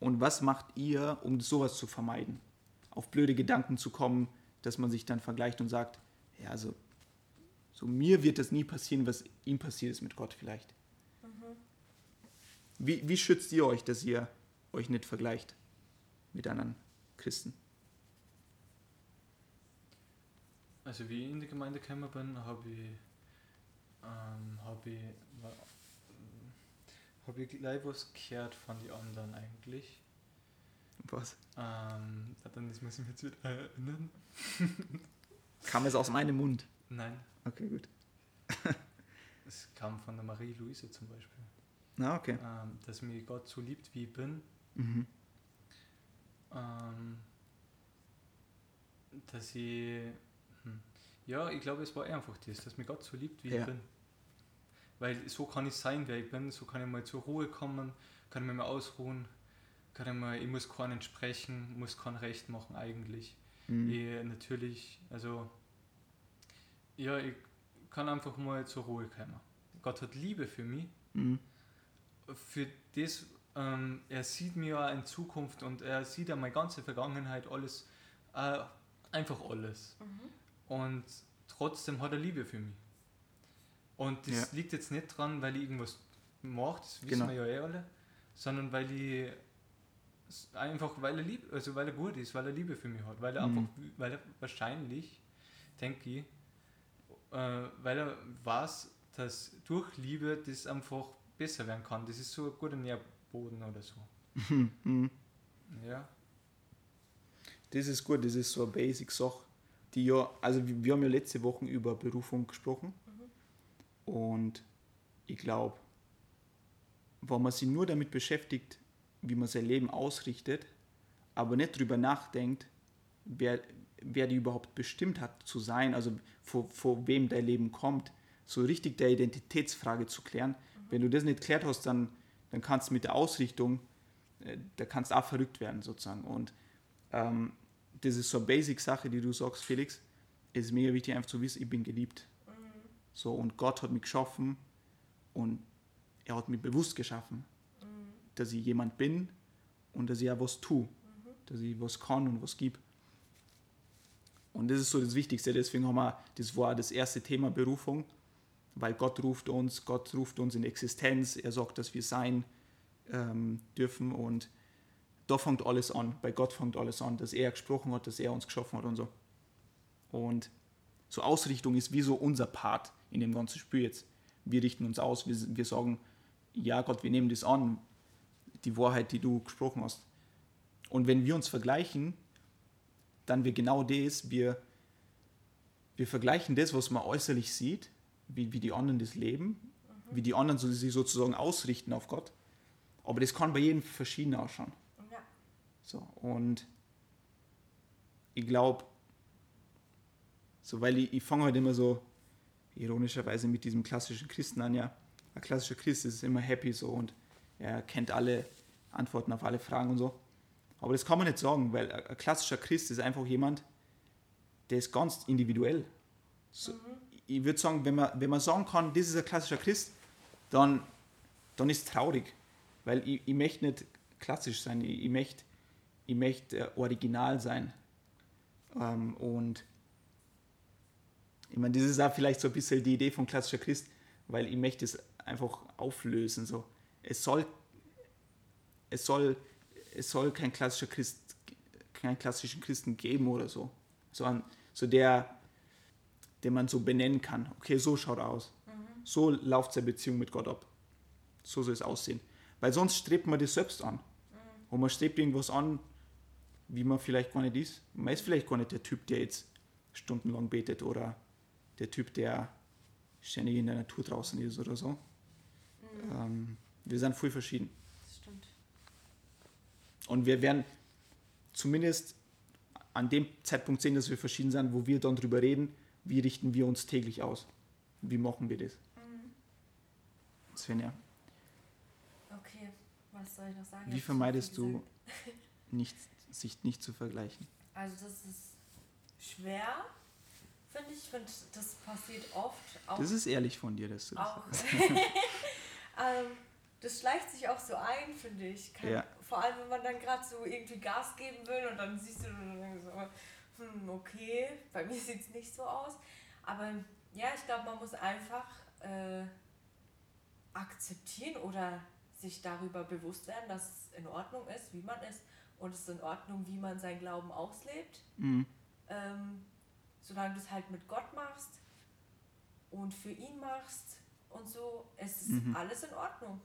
Speaker 1: und was macht ihr, um sowas zu vermeiden? Auf blöde Gedanken zu kommen, dass man sich dann vergleicht und sagt, ja, also so mir wird das nie passieren, was ihm passiert ist mit Gott vielleicht. Wie, wie schützt ihr euch, dass ihr euch nicht vergleicht mit anderen Christen?
Speaker 2: Also wie ich in die Gemeinde gekommen bin, habe ich, ähm, habe ich, habe ich gleich was gehört von den anderen eigentlich.
Speaker 1: Was?
Speaker 2: Ähm, dann das muss ich mich jetzt wieder erinnern.
Speaker 1: Kam es aus meinem Mund?
Speaker 2: Nein,
Speaker 1: Okay, gut.
Speaker 2: es kam von der Marie-Louise zum Beispiel.
Speaker 1: Na, okay.
Speaker 2: Ähm, dass mich Gott so liebt, wie ich bin.
Speaker 1: Mhm.
Speaker 2: Ähm, dass ich. Hm, ja, ich glaube, es war einfach das, dass mich Gott so liebt, wie
Speaker 1: Ja.
Speaker 2: ich bin. Weil so kann ich sein, wer ich bin, so kann ich mal zur Ruhe kommen, kann ich mich mal ausruhen, kann ich mal, ich muss keinen sprechen, muss kein Recht machen eigentlich.
Speaker 1: Mhm.
Speaker 2: Ich, natürlich, also ja, ich kann einfach mal zur Ruhe kommen. Gott hat Liebe für mich
Speaker 1: Mhm.
Speaker 2: für das, ähm, er sieht mir ja in Zukunft und er sieht ja meine ganze Vergangenheit, alles, äh, einfach alles. Und trotzdem hat er Liebe für mich. Und das
Speaker 1: Ja.
Speaker 2: liegt jetzt nicht dran, weil ich irgendwas mache, das wissen
Speaker 1: Genau.
Speaker 2: wir ja eh alle, sondern weil ich einfach, weil er lieb, also weil er gut ist, weil er Liebe für mich hat, weil er
Speaker 1: Mhm.
Speaker 2: einfach, weil er wahrscheinlich, denke ich, äh, weil er weiß, dass durch Liebe das einfach besser werden kann. Das ist so ein guter Nährboden oder so.
Speaker 1: Mhm.
Speaker 2: Ja.
Speaker 1: Das ist gut, das ist so eine Basic-Sache, die ja, also wir wir haben ja letzte Woche über Berufung gesprochen und ich glaube, wenn man sich nur damit beschäftigt, wie man sein Leben ausrichtet, aber nicht drüber nachdenkt, wer, wer die überhaupt bestimmt hat zu sein, also vor, vor wem dein Leben kommt, so richtig der Identitätsfrage zu klären. Wenn du das nicht geklärt hast, dann, dann kannst du mit der Ausrichtung, äh, da kannst du auch verrückt werden sozusagen. Und ähm, das ist so eine Basic-Sache, die du sagst, Felix. Es ist mega wichtig, einfach zu wissen, ich bin geliebt. So, und Gott hat mich geschaffen und er hat mich bewusst geschaffen, dass ich jemand bin und dass ich auch was tue, dass ich was kann und was gebe. Und das ist so das Wichtigste, deswegen haben wir, das war das erste Thema Berufung, weil Gott ruft uns, Gott ruft uns in Existenz, er sagt, dass wir sein ähm, dürfen und da fängt alles an, bei Gott fängt alles an, dass er gesprochen hat, dass er uns geschaffen hat und so. Und so Ausrichtung ist wie so unser Part in dem ganzen Spiel jetzt. Wir richten uns aus, wir, wir sagen, ja Gott, wir nehmen das an, die Wahrheit, die du gesprochen hast. Und wenn wir uns vergleichen, dann wir genau das, wir, wir vergleichen das, was man äußerlich sieht, wie, wie die anderen das leben, wie die anderen so, sich sozusagen ausrichten auf Gott. Aber das kann bei jedem verschieden ausschauen.
Speaker 3: Ja.
Speaker 1: So, und ich glaube, so, weil ich, ich fange halt immer so ironischerweise mit diesem klassischen Christen an, ja. Ein klassischer Christ ist immer happy so und er kennt alle Antworten auf alle Fragen und so. Aber das kann man nicht sagen, weil ein klassischer Christ ist einfach jemand, der ist ganz individuell. So, Ich würde sagen, wenn man, wenn man sagen kann, das ist ein klassischer Christ, dann, dann ist es traurig. Weil ich, ich möchte nicht klassisch sein, ich, ich möchte ich möchte äh, original sein. Ähm, und ich meine, das ist auch vielleicht so ein bisschen die Idee von klassischer Christ, weil ich möchte es einfach auflösen. So. Es soll, es soll, es soll kein klassischer Christ, keinen klassischen Christen geben oder so. So, So der, den man so benennen kann. Okay, so schaut er aus. So läuft seine Beziehung mit Gott ab. So soll es aussehen. Weil sonst strebt man das selbst an. Und man strebt irgendwas an, wie man vielleicht gar nicht ist. Man ist vielleicht gar nicht der Typ, der jetzt stundenlang betet oder der Typ, der ständig in der Natur draußen ist oder so. Ähm, wir sind voll verschieden.
Speaker 3: Das stimmt.
Speaker 1: Und wir werden zumindest an dem Zeitpunkt sehen, dass wir verschieden sind, wo wir dann drüber reden, wie richten wir uns täglich aus. Wie machen wir das? Svenja,
Speaker 3: Okay, was soll ich noch sagen?
Speaker 1: Wie vermeidest
Speaker 3: viel
Speaker 1: du, nicht, sich nicht zu vergleichen?
Speaker 3: Also das ist schwer, finde ich. Finde, das passiert oft. Auch,
Speaker 1: Das ist ehrlich von dir, dass du das
Speaker 3: auch ähm, das schleicht sich auch so ein, finde ich. Kann,
Speaker 1: Ja.
Speaker 3: Vor allem, wenn man dann gerade so irgendwie Gas geben will und dann siehst du dann so, hm, okay, bei mir sieht es nicht so aus. Aber ja, ich glaube, man muss einfach äh, akzeptieren oder sich darüber bewusst werden, dass es in Ordnung ist, wie man ist. Und es ist in Ordnung, wie man seinen Glauben auslebt.
Speaker 1: Mhm.
Speaker 3: Ähm, solange du es halt mit Gott machst und für ihn machst und so, es ist
Speaker 1: Mhm.
Speaker 3: alles in Ordnung.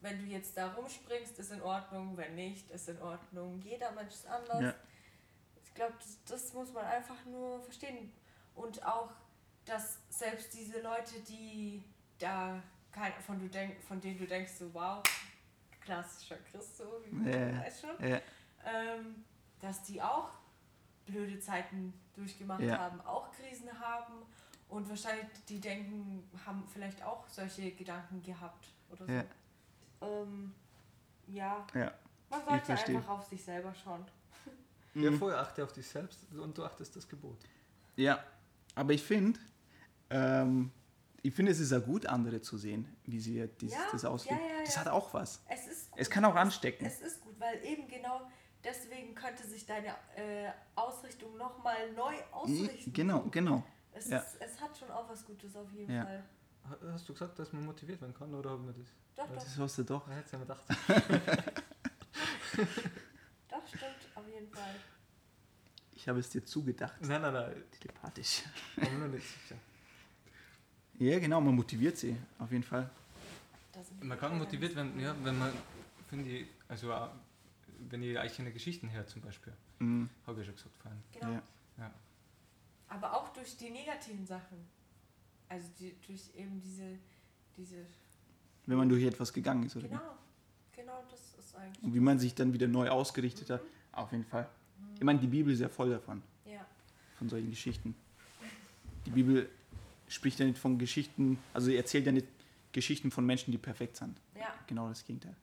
Speaker 3: Wenn du jetzt da rumspringst, ist in Ordnung, wenn nicht, ist in Ordnung. Jeder Mensch ist anders.
Speaker 1: Ja.
Speaker 3: Ich glaube, das, das muss man einfach nur verstehen. Und auch, dass selbst diese Leute, die da kein, von, du denk, von denen du denkst, so wow, klassischer Christ, so wie man
Speaker 1: Ja.
Speaker 3: weiß schon,
Speaker 1: Ja,
Speaker 3: ähm, dass die auch blöde Zeiten durchgemacht
Speaker 1: Ja.
Speaker 3: haben, auch Krisen haben und wahrscheinlich die denken, haben vielleicht auch solche Gedanken gehabt oder so.
Speaker 1: Ja.
Speaker 3: Ähm, ja,
Speaker 1: ja.
Speaker 3: man sollte einfach auf sich selber schauen.
Speaker 2: Ja,
Speaker 1: Mhm.
Speaker 2: vorher achte auf dich selbst und du achtest das Gebot.
Speaker 1: Ja, aber ich finde, ähm, ich finde, es ist ja gut, andere zu sehen, wie sie das,
Speaker 3: Ja,
Speaker 1: das ausleben.
Speaker 3: ja, ja,
Speaker 1: Das
Speaker 3: ja.
Speaker 1: hat auch was.
Speaker 3: Es ist gut.
Speaker 1: Es kann auch anstecken.
Speaker 3: Es ist gut, weil eben genau deswegen könnte sich deine äh, Ausrichtung nochmal neu ausrichten.
Speaker 1: Genau, genau.
Speaker 3: Es,
Speaker 1: ja.
Speaker 3: ist, es hat schon auch was Gutes auf jeden
Speaker 1: Ja.
Speaker 3: Fall.
Speaker 2: Ha- Hast du gesagt, dass man motiviert werden kann oder haben wir das?
Speaker 3: Doch, doch,
Speaker 1: Das hast du doch.
Speaker 2: Ah, Jetzt haben wir gedacht.
Speaker 3: doch, stimmt, auf jeden Fall.
Speaker 1: Ich habe es dir zugedacht.
Speaker 2: Nein, nein, nein,
Speaker 1: Telepathisch.
Speaker 2: ich bin mir noch nicht sicher.
Speaker 1: Ja, genau, man motiviert sie, auf jeden Fall.
Speaker 2: Man kann motiviert werden, ja, wenn man, finde ich, also wenn ich eigene Geschichten her zum Beispiel,
Speaker 1: Mhm.
Speaker 2: habe ich ja schon gesagt vorhin.
Speaker 3: Genau.
Speaker 1: Ja.
Speaker 2: Ja.
Speaker 3: Aber auch durch die negativen Sachen. Also die, durch eben diese, diese.
Speaker 1: Wenn man durch etwas gegangen ist, oder? wie?
Speaker 3: Genau, genau das ist eigentlich.
Speaker 1: Und wie man sich dann wieder neu ausgerichtet hat, auf jeden Fall. Ich meine, die Bibel ist ja voll davon,
Speaker 3: Ja,
Speaker 1: von solchen Geschichten. Die Bibel spricht ja nicht von Geschichten, also erzählt ja nicht Geschichten von Menschen, die perfekt sind.
Speaker 3: ja,
Speaker 1: Genau das Gegenteil.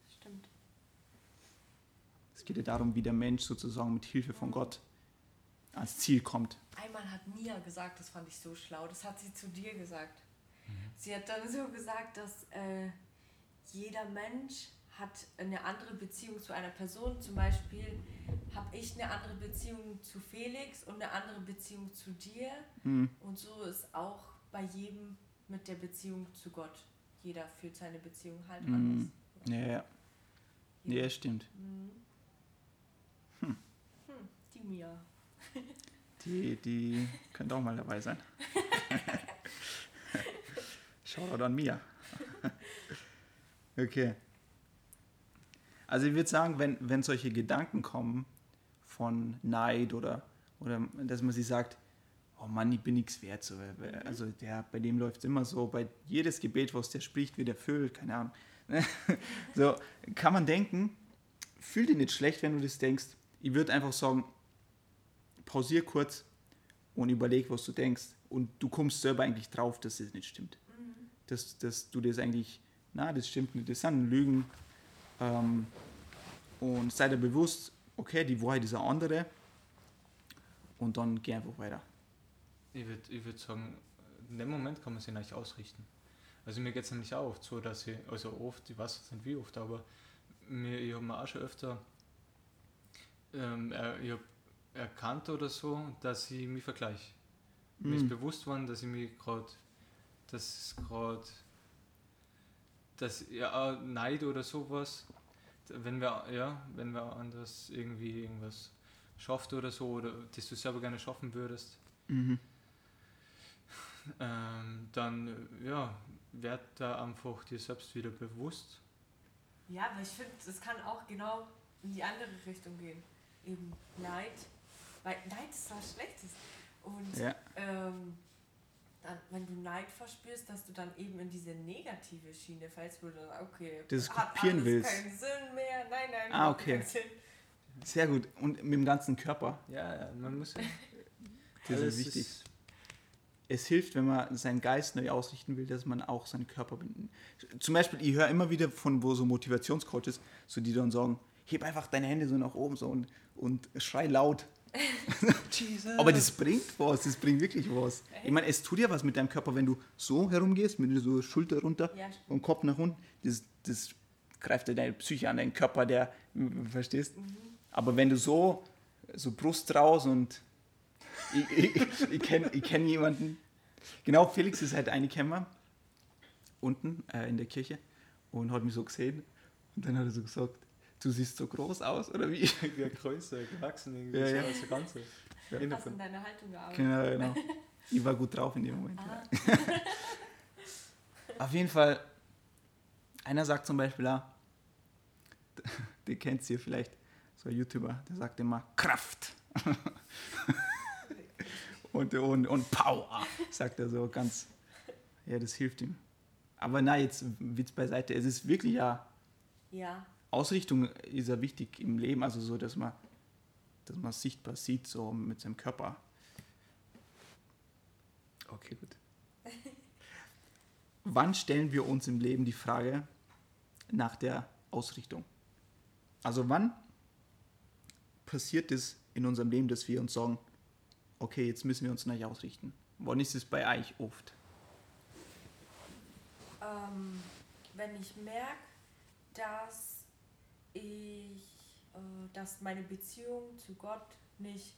Speaker 1: Es geht ja darum, wie der Mensch sozusagen mit Hilfe von Gott ans Ziel kommt.
Speaker 3: Einmal hat Mia gesagt, das fand ich so schlau, das hat sie zu dir gesagt. Sie hat dann so gesagt, dass äh, jeder Mensch hat eine andere Beziehung zu einer Person. Zum Beispiel habe ich eine andere Beziehung zu Felix und eine andere Beziehung zu dir.
Speaker 1: Mhm.
Speaker 3: Und so ist auch bei jedem mit der Beziehung zu Gott. Jeder führt seine Beziehung halt
Speaker 1: Mhm.
Speaker 3: anders.
Speaker 1: Ja, ja. Ja, stimmt.
Speaker 3: Mhm. Die Mia.
Speaker 1: Die, die könnte auch mal dabei sein. Shoutout an Mia. Okay. Also ich würde sagen, wenn, wenn solche Gedanken kommen von Neid oder, oder dass man sich sagt, oh Mann, ich bin nichts wert. So, weil- also der, bei dem läuft es immer so, bei jedes Gebet, was der spricht, wird erfüllt, keine Ahnung. so kann man denken, fühl dich nicht schlecht, wenn du das denkst. Ich würde einfach sagen, pausier kurz und überleg, was du denkst. Und du kommst selber eigentlich drauf, dass das nicht stimmt. Dass, dass du das eigentlich, na, das stimmt nicht, das sind Lügen. Ähm, und sei dir bewusst, okay, die Wahrheit ist eine andere. Und dann geh einfach weiter.
Speaker 2: Ich würde ich würd sagen, in dem Moment kann man sich nicht ausrichten. Also mir geht es nämlich auch oft so, dass ich, also oft, ich weiß jetzt nicht wie oft, aber mir, ich habe mir auch schon öfter ähm, er, ich hab erkannt oder so, dass ich mich vergleiche. Mir ist
Speaker 1: Mhm.
Speaker 2: bewusst worden, dass ich mich gerade, dass es gerade, dass ja auch Neid oder sowas, wenn wir, ja, wenn wir anders irgendwie irgendwas schafft oder so, oder das du selber gerne schaffen würdest,
Speaker 1: Mhm.
Speaker 2: Ähm, dann, äh, ja, werd da einfach dir selbst wieder bewusst.
Speaker 3: Ja, aber ich finde, es kann auch genau in die andere Richtung gehen. Eben Neid. Weil Neid ist was Schlechtes. Und
Speaker 1: Ja.
Speaker 3: ähm, dann, wenn du Neid verspürst, dass du dann eben in diese negative Schiene fällst, wo du dann, okay,
Speaker 1: Das
Speaker 3: hat
Speaker 1: kopieren
Speaker 3: alles
Speaker 1: willst.
Speaker 3: keinen Sinn mehr. Nein, nein,
Speaker 1: Ah, okay.
Speaker 3: keinen Sinn.
Speaker 1: Sehr gut. Und mit dem ganzen Körper.
Speaker 2: Ja, ja, man muss.
Speaker 1: Das ist wichtig. Es hilft, wenn man seinen Geist neu ausrichten will, dass man auch seinen Körper binden. Zum Beispiel, ich höre immer wieder von wo so Motivationscoaches, so die dann sagen, heb einfach deine Hände so nach oben so und, und schrei laut.
Speaker 2: Jesus.
Speaker 1: Aber das bringt was, das bringt wirklich was. Ich meine, es tut ja was mit deinem Körper, wenn du so herumgehst, mit so Schulter runter
Speaker 3: Ja,
Speaker 1: und Kopf nach unten. Das, das greift ja deine Psyche an, deinen Körper, der, verstehst? Aber wenn du so, so Brust raus und ich, ich, ich kenne ich kenn jemanden, genau, Felix ist halt eine Kämmer unten äh, in der Kirche und hat mich so gesehen und dann hat er so gesagt, du siehst so groß aus, oder wie?
Speaker 2: ja, größer, gewachsen irgendwie.
Speaker 1: Ja,
Speaker 2: so
Speaker 1: ja.
Speaker 2: der Ganze. Innen
Speaker 3: hast in deiner Haltung gearbeitet.
Speaker 1: Genau, genau. Ich war gut drauf in dem Moment.
Speaker 3: Ah,
Speaker 1: Auf jeden Fall, einer sagt zum Beispiel, ja, den kennt ihr vielleicht, so ein YouTuber, der sagt immer Kraft. und, und, und Power, sagt er so ganz. Ja, das hilft ihm. Aber na, jetzt Witz beiseite. Es ist wirklich ja,
Speaker 3: ja,
Speaker 1: Ausrichtung ist ja wichtig im Leben, also so, dass man, dass man sichtbar sieht, so mit seinem Körper. Okay, gut. Wann stellen wir uns im Leben die Frage nach der Ausrichtung? Also wann passiert es in unserem Leben, dass wir uns sagen, okay, jetzt müssen wir uns neu ausrichten? Wann ist es bei euch oft?
Speaker 3: ähm, wenn ich merke, dass ich, äh, dass meine Beziehung zu Gott nicht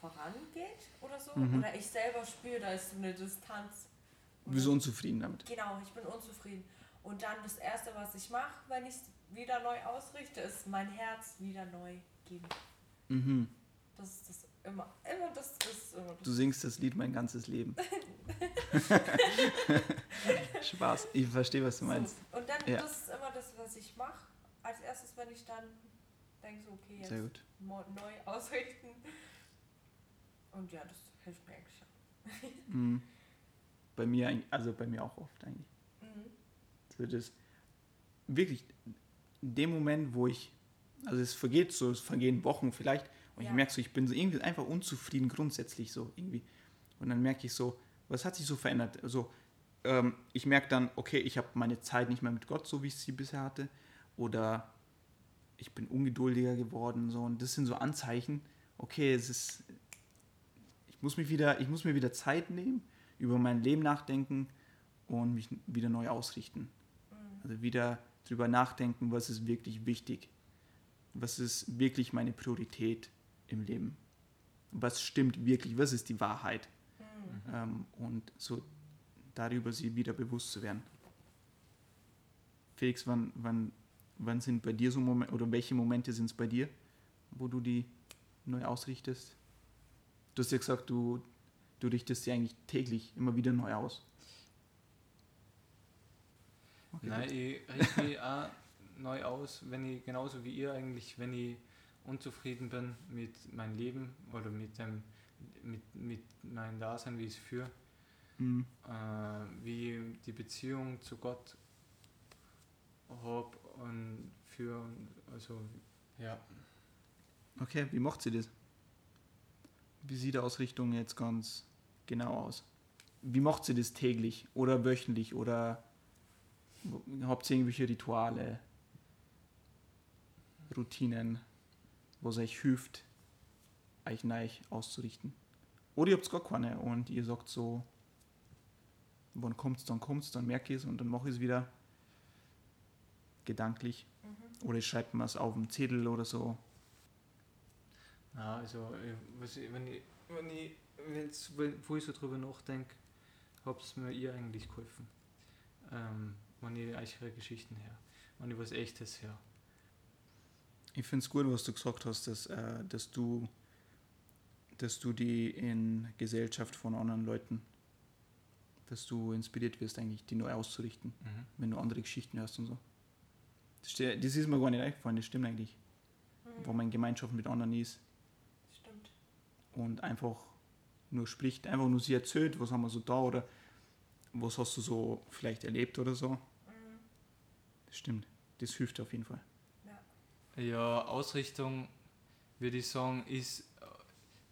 Speaker 3: vorangeht oder so,
Speaker 1: Mhm.
Speaker 3: oder ich selber spüre, da ist so eine Distanz.
Speaker 1: Sind so unzufrieden damit.
Speaker 3: Genau, ich bin unzufrieden. Und dann das Erste, was ich mache, wenn ich es wieder neu ausrichte, ist mein Herz wieder neu geben.
Speaker 1: Mhm.
Speaker 3: Das ist das immer, immer das ist immer das.
Speaker 1: Du singst das Lied mein ganzes Leben. Spaß, ich verstehe, was du meinst.
Speaker 3: So. Und dann,
Speaker 1: Ja.
Speaker 3: das ist immer das, was ich mache. Als erstes, wenn ich dann denke, so, okay, jetzt neu ausrichten. Und ja, das hilft mir eigentlich schon.
Speaker 1: Mhm. Bei mir, also bei mir auch oft eigentlich.
Speaker 3: Mhm.
Speaker 1: So das wirklich in dem Moment, wo ich, also es vergeht so, es vergehen Wochen vielleicht und ich
Speaker 3: Ja.
Speaker 1: merke so, ich bin so irgendwie einfach unzufrieden grundsätzlich so irgendwie. Und dann merke ich so, was hat sich so verändert? Also ähm, ich merke dann, okay, ich habe meine Zeit nicht mehr mit Gott, so wie ich sie bisher hatte. Oder ich bin ungeduldiger geworden. So. Und das sind so Anzeichen, okay, es ist, ich muss, mich wieder, ich muss mir wieder Zeit nehmen, über mein Leben nachdenken und mich wieder neu ausrichten.
Speaker 3: Mhm.
Speaker 1: Also wieder drüber nachdenken, was ist wirklich wichtig. Was ist wirklich meine Priorität im Leben. Was stimmt wirklich, was ist die Wahrheit.
Speaker 3: Mhm.
Speaker 1: Ähm, und so darüber sie wieder bewusst zu werden. Felix, wann, wann, wann sind bei dir so Momente, oder welche Momente sind es bei dir, wo du die neu ausrichtest? Du hast ja gesagt, du, du richtest sie eigentlich täglich immer wieder neu aus. Okay,
Speaker 2: Nein, ich richte mich auch neu aus, wenn ich, genauso wie ihr eigentlich, wenn ich unzufrieden bin mit meinem Leben oder mit dem mit, mit meinem Dasein, wie ich es führe,
Speaker 1: Mhm.
Speaker 2: äh, wie die Beziehung zu Gott habe und für, also ja,
Speaker 1: Okay, wie macht sie das? Wie sieht die Ausrichtung jetzt ganz genau aus? Wie macht sie das täglich oder wöchentlich oder habt ihr irgendwelche Rituale, Routinen, wo es euch hilft, euch neu auszurichten? Oder ihr habt gar keine und ihr sagt so, wann kommt's, dann kommt's, dann merke ich es und dann mache ich es wieder gedanklich.
Speaker 3: Mhm.
Speaker 1: Oder ich schreibe mir es auf dem Zettel oder so.
Speaker 2: Ja, also äh, ich, wenn ich, wenn ich, wenn's, wenn, wo ich so drüber nachdenke, habt es mir ihr eigentlich geholfen. Ähm, wenn ich eure Geschichten her, wenn ich was Echtes her.
Speaker 1: Ich finde es gut, was du gesagt hast, dass, äh, dass du dass du die in Gesellschaft von anderen Leuten, dass du inspiriert wirst, eigentlich die neu auszurichten,
Speaker 2: Mhm.
Speaker 1: wenn du andere Geschichten hörst und so. Das, das ist mir gar nicht eingefallen, das stimmt eigentlich. Wo man in Gemeinschaft mit anderen ist
Speaker 3: Stimmt.
Speaker 1: und einfach nur spricht, einfach nur sie erzählt, was haben wir so da oder was hast du so vielleicht erlebt oder so.
Speaker 3: Mhm.
Speaker 1: Das stimmt, das hilft auf jeden Fall.
Speaker 2: Ja, Ausrichtung würde ich sagen, ist äh,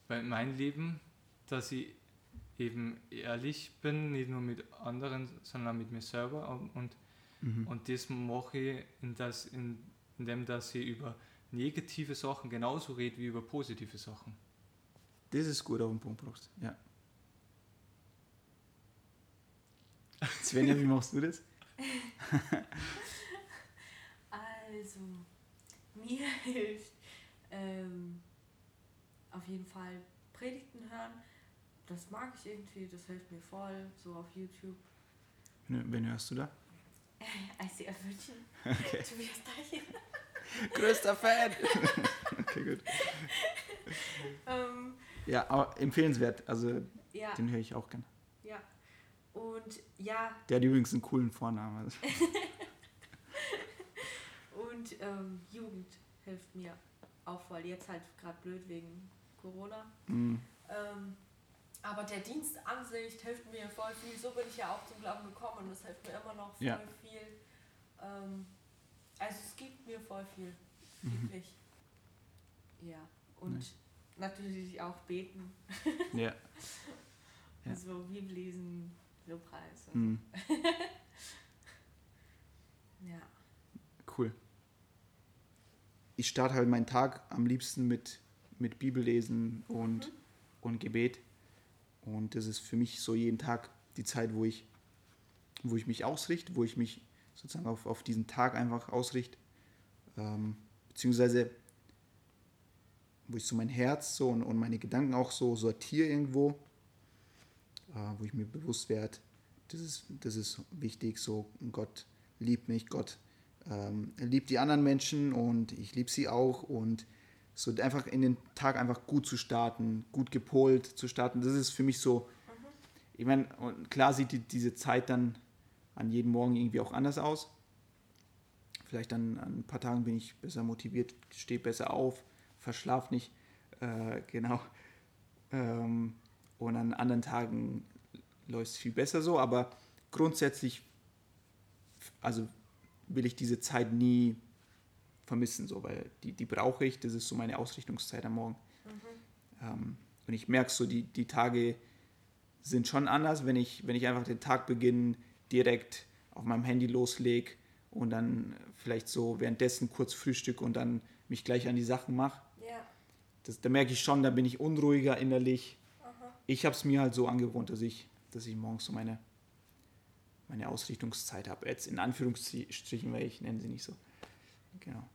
Speaker 2: bei meinem Leben, dass ich eben ehrlich bin, nicht nur mit anderen, sondern auch mit mir selber. Und, und,
Speaker 1: Mhm.
Speaker 2: und das mache ich, in das, in, indem dass ich über negative Sachen genauso rede wie über positive Sachen.
Speaker 1: Das ist gut auf den Punkt gebracht, ja. Svenja, wie machst du das?
Speaker 3: Also, mir hilft ähm, auf jeden Fall Predigten hören. Das mag ich irgendwie, das hilft mir voll, so auf YouTube.
Speaker 1: Wen wen hörst du da?
Speaker 3: ICF München,
Speaker 1: Okay.
Speaker 3: Tobias Deichen.
Speaker 1: Größter Fan! okay, gut.
Speaker 3: Ähm,
Speaker 1: Ja, aber empfehlenswert, also
Speaker 3: ja,
Speaker 1: den höre ich auch gern.
Speaker 3: ja. Und ja,
Speaker 1: Der hat übrigens einen coolen Vornamen. Also.
Speaker 3: und ähm, Jugend hilft mir auch voll. Jetzt halt gerade blöd wegen Corona.
Speaker 1: Mhm.
Speaker 3: Ähm, aber der Dienst an sich hilft mir voll viel. So bin ich ja auch zum Glauben gekommen und das hilft mir immer noch voll
Speaker 1: Ja.
Speaker 3: viel. Ähm, also es gibt mir voll viel.
Speaker 1: Mhm.
Speaker 3: Wirklich. Ja. Und
Speaker 1: Nice.
Speaker 3: natürlich auch beten.
Speaker 1: Ja. Ja.
Speaker 3: Also Bibel lesen, Lobpreis.
Speaker 1: Mhm.
Speaker 3: Ja.
Speaker 1: Cool. Ich starte halt meinen Tag am liebsten mit, mit Bibellesen und, und Gebet. Und das ist für mich so jeden Tag die Zeit, wo ich, wo ich mich ausrichte, wo ich mich sozusagen auf, auf diesen Tag einfach ausrichte. Ähm, beziehungsweise wo ich so mein Herz so und, und meine Gedanken auch so sortiere irgendwo, äh, wo ich mir bewusst werde, das ist, das ist wichtig, so Gott liebt mich, Gott ähm, liebt die anderen Menschen und ich liebe sie auch und so einfach in den Tag einfach gut zu starten, gut gepolt zu starten, das ist für mich so, ich meine, klar sieht die, diese Zeit dann an jedem Morgen irgendwie auch anders aus. Vielleicht an, an ein paar Tagen bin ich besser motiviert, stehe besser auf, verschlaf nicht, äh, genau. Ähm, und an anderen Tagen läuft es viel besser so, aber grundsätzlich, also will ich diese Zeit nie vermissen, so, weil die, die brauche ich, das ist so meine Ausrichtungszeit am Morgen. Ähm, und ich merke so, die, die Tage sind schon anders, wenn ich, wenn ich einfach den Tag beginne, direkt auf meinem Handy loslege und dann vielleicht so währenddessen kurz Frühstück und dann mich gleich an die Sachen mache.
Speaker 3: Ja.
Speaker 1: Das, da merke ich schon, da bin ich unruhiger innerlich. Ich habe es mir halt so angewohnt, dass ich, dass ich morgens so meine, meine Ausrichtungszeit habe. Jetzt in Anführungsstrichen, weil ich nenne sie nicht so. Genau.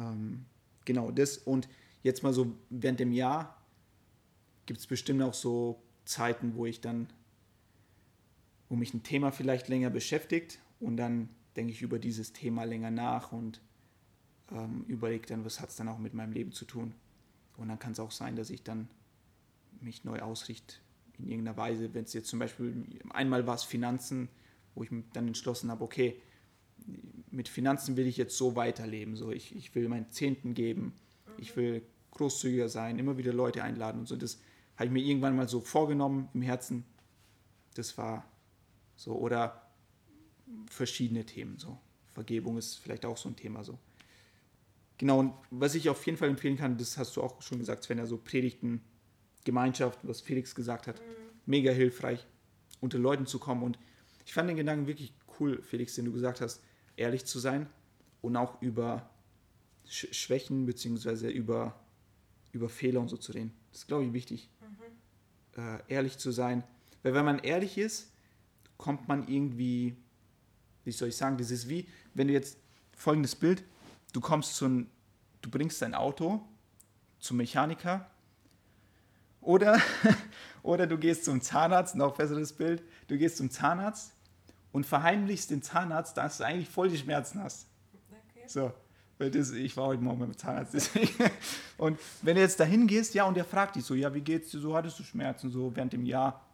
Speaker 1: Ähm, genau, das und jetzt mal so während dem Jahr gibt es bestimmt auch so Zeiten, wo ich dann, wo mich ein Thema vielleicht länger beschäftigt und dann denke ich über dieses Thema länger nach und ähm, überlege dann, was hat es dann auch mit meinem Leben zu tun. Und dann kann es auch sein, dass ich dann mich neu ausrichte in irgendeiner Weise. Wenn es jetzt zum Beispiel einmal war es Finanzen, wo ich dann entschlossen habe, okay, mit Finanzen will ich jetzt so weiterleben. So, ich, ich will meinen Zehnten geben, ich will großzügiger sein, immer wieder Leute einladen und so. Das habe ich mir irgendwann mal so vorgenommen im Herzen. Das war so. Oder verschiedene Themen so. Vergebung ist vielleicht auch so ein Thema so. Genau, und was ich auf jeden Fall empfehlen kann, das hast du auch schon gesagt, Sven, also Predigten, Gemeinschaft, was Felix gesagt hat, mega hilfreich, unter Leuten zu kommen. Und ich fand den Gedanken wirklich cool, Felix, den du gesagt hast, ehrlich zu sein und auch über Sch Schwächen bzw. Über, über Fehler und so zu reden. Das ist, glaube ich, wichtig, äh, ehrlich zu sein. Weil wenn man ehrlich ist, kommt man irgendwie, wie soll ich sagen, das ist wie, wenn du jetzt folgendes Bild, du kommst zu ein, du bringst dein Auto zum Mechaniker oder, oder du gehst zum Zahnarzt, noch besseres Bild, du gehst zum Zahnarzt und verheimlichst den Zahnarzt, dass du eigentlich voll die Schmerzen hast.
Speaker 3: Okay.
Speaker 1: So, Weil das, ich war heute Morgen beim Zahnarzt. Deswegen. Und wenn du jetzt dahin gehst, ja, und der fragt dich so, ja, wie geht's dir so, hattest du Schmerzen so während dem Jahr?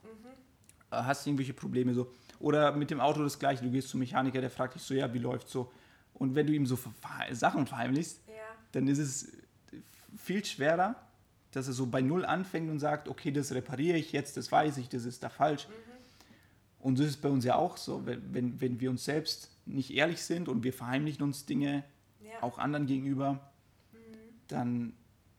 Speaker 1: Äh, Hast du irgendwelche Probleme so? Oder mit dem Auto das gleiche, du gehst zum Mechaniker, der fragt dich so, ja, wie läuft's so? Und wenn du ihm so Sachen verheimlichst,
Speaker 3: Ja.
Speaker 1: dann ist es viel schwerer, dass er so bei Null anfängt und sagt, okay, das repariere ich jetzt, das weiß ich, das ist da falsch. Und das ist bei uns ja auch so, wenn, wenn, wenn wir uns selbst nicht ehrlich sind und wir verheimlichen uns Dinge
Speaker 3: Ja.
Speaker 1: auch anderen gegenüber, dann,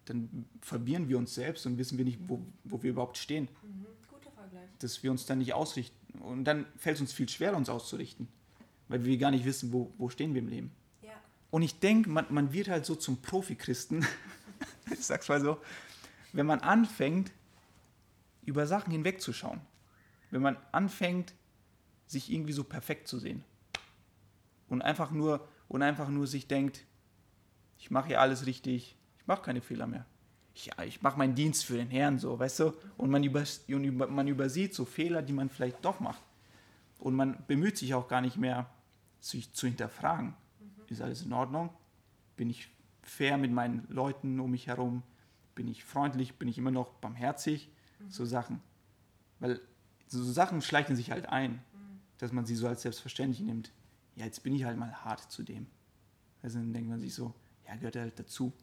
Speaker 1: dann verwirren wir uns selbst und wissen wir nicht, wo, wo wir überhaupt stehen.
Speaker 3: Mhm. Guter Vergleich.
Speaker 1: Dass wir uns dann nicht ausrichten. Und dann fällt es uns viel schwerer, uns auszurichten, weil wir gar nicht wissen, wo, wo stehen wir im Leben.
Speaker 3: Ja.
Speaker 1: Und ich denke, man, man wird halt so zum Profi-Christen, ich sag's mal so, wenn man anfängt, über Sachen hinwegzuschauen. Wenn man anfängt, sich irgendwie so perfekt zu sehen. Und einfach nur, und einfach nur sich denkt, ich mache hier alles richtig, ich mache keine Fehler mehr. Ich, ich mache meinen Dienst für den Herrn, so, weißt du? Und man, über, man übersieht so Fehler, die man vielleicht doch macht. Und man bemüht sich auch gar nicht mehr, sich zu hinterfragen. Ist alles in Ordnung? Bin ich fair mit meinen Leuten um mich herum? Bin ich freundlich? Bin ich immer noch barmherzig? So Sachen. Weil so Sachen schleichen sich halt ein, dass man sie so als selbstverständlich nimmt. Ja, jetzt bin ich halt mal hart zu dem. Also dann denkt man sich so, ja, gehört halt dazu.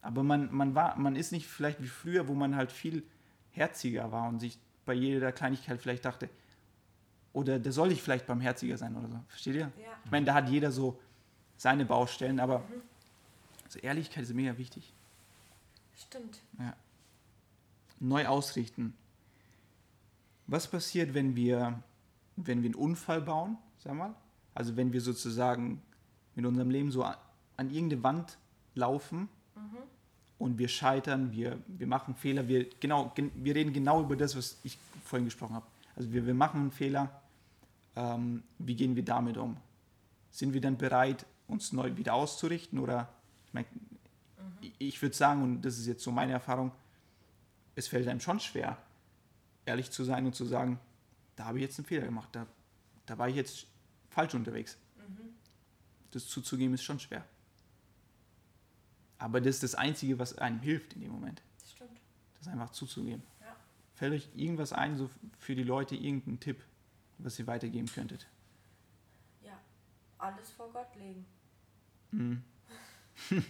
Speaker 1: Aber man, man, war, man ist nicht vielleicht wie früher, wo man halt viel herziger war und sich bei jeder Kleinigkeit vielleicht dachte, oder da soll ich vielleicht barmherziger sein oder so. Versteht ihr?
Speaker 3: Ja.
Speaker 1: Ich meine, da hat jeder so seine Baustellen, aber also Ehrlichkeit ist mega wichtig.
Speaker 3: Stimmt.
Speaker 1: Neu ausrichten. Was passiert, wenn wir, wenn wir einen Unfall bauen, sag mal? Also wenn wir sozusagen mit unserem Leben so an, an irgendeine Wand laufen und wir scheitern, wir, wir machen Fehler, wir, genau, gen, wir reden genau über das, was ich vorhin gesprochen habe. Also wir, wir machen einen Fehler, ähm, wie gehen wir damit um? Sind wir dann bereit, uns neu wieder auszurichten? Oder ich, mein, ich, ich würde sagen, und das ist jetzt so meine Erfahrung, es fällt einem schon schwer, ehrlich zu sein und zu sagen, da habe ich jetzt einen Fehler gemacht, da, da war ich jetzt falsch unterwegs. Das zuzugeben ist schon schwer. Aber das ist das Einzige, was einem hilft in dem Moment,
Speaker 3: Das stimmt.
Speaker 1: das einfach zuzugeben.
Speaker 3: Ja.
Speaker 1: Fällt euch irgendwas ein, so für die Leute, irgendein Tipp, was ihr weitergeben könntet?
Speaker 3: Ja. Alles vor Gott legen.
Speaker 1: Mhm.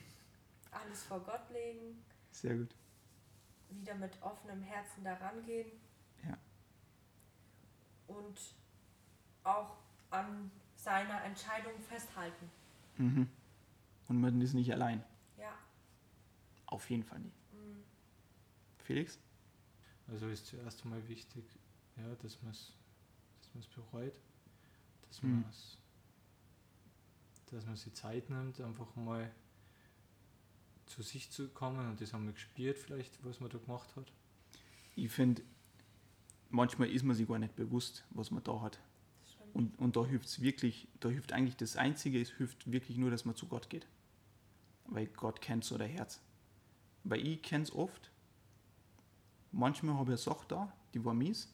Speaker 3: Alles vor Gott legen.
Speaker 1: Sehr gut.
Speaker 3: Wieder mit offenem Herzen daran gehen. Und auch an seiner Entscheidung festhalten.
Speaker 1: Mhm. Und man ist nicht allein.
Speaker 3: Ja.
Speaker 1: Auf jeden Fall nicht.
Speaker 3: Mhm.
Speaker 1: Felix?
Speaker 2: Also ist zuerst einmal wichtig, ja, dass man es dass man's bereut, dass
Speaker 1: Mhm.
Speaker 2: man dass man sich Zeit nimmt, einfach mal zu sich zu kommen und das haben wir gespürt vielleicht, was man da gemacht hat.
Speaker 1: Ich finde, manchmal ist man sich gar nicht bewusst, was man da hat. Und, und da hilft es wirklich, da hilft eigentlich das Einzige, es hilft wirklich nur, dass man zu Gott geht. Weil Gott kennt so der Herz. Weil ich kenne es oft. Manchmal habe ich eine Sache da, die war mies,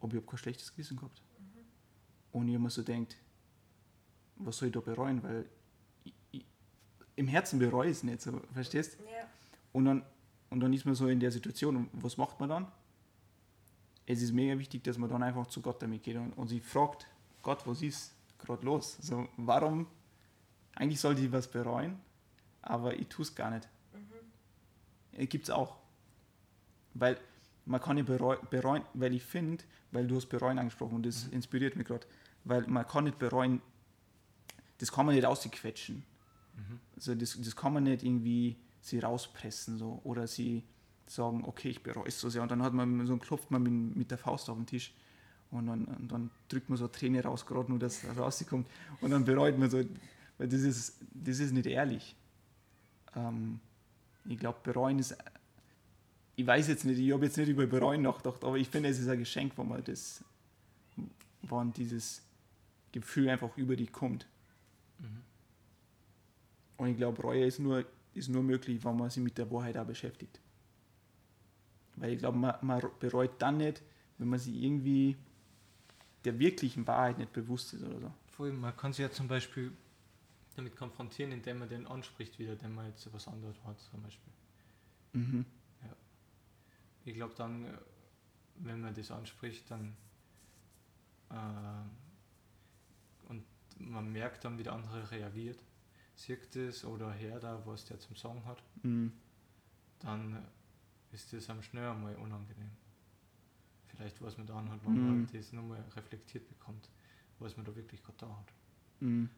Speaker 1: aber ich habe kein schlechtes Gewissen gehabt. Und ich immer so denkt, was soll ich da bereuen? Weil ich, ich, im Herzen bereue ich es nicht, so, verstehst
Speaker 3: Ja.
Speaker 1: und dann, und dann ist man so in der Situation, und was macht man dann? Es ist mega wichtig, dass man dann einfach zu Gott damit geht und, und sich fragt, Gott, was ist gerade los? Also warum, eigentlich sollte ich was bereuen, aber ich tue es gar nicht. Mhm. Gibt es auch. Weil man kann bereu bereuen, weil ich finde, weil du hast bereuen angesprochen und das inspiriert mich gerade, weil man kann nicht bereuen, das kann man nicht ausquetschen. Also das, das kann man nicht irgendwie sie rauspressen so oder sie sagen, okay, ich bereue es so sehr und dann hat man so klopft man mit, mit der Faust auf den Tisch und dann, und dann drückt man so eine Träne raus, gerade nur, dass es rauskommt und dann bereut man so, weil das ist, das ist nicht ehrlich. Ähm, ich glaube, bereuen ist, ich weiß jetzt nicht, ich habe jetzt nicht über bereuen nachgedacht, aber ich finde, es ist ein Geschenk, wenn man das, wann dieses Gefühl einfach über dich kommt. Und ich glaube, Reue ist nur, ist nur möglich, wenn man sich mit der Wahrheit auch beschäftigt. Weil ich glaube, man, man bereut dann nicht, wenn man sich irgendwie der wirklichen Wahrheit nicht bewusst ist oder so.
Speaker 2: Vor allem, man kann sich ja zum Beispiel damit konfrontieren, indem man den anspricht wieder, den man jetzt was anderes hat, zum Beispiel.
Speaker 1: Mhm.
Speaker 2: Ich glaube dann, äh, wenn man das anspricht, dann äh, und man merkt dann, wie der andere reagiert, sieht es oder hört da, was der zum Sagen hat,
Speaker 1: Mhm.
Speaker 2: dann ist das am schnell einmal unangenehm. Vielleicht weiß man dann halt, wenn
Speaker 1: Mhm.
Speaker 2: man halt das nochmal reflektiert bekommt, was man da wirklich gerade da hat.
Speaker 1: Mhm.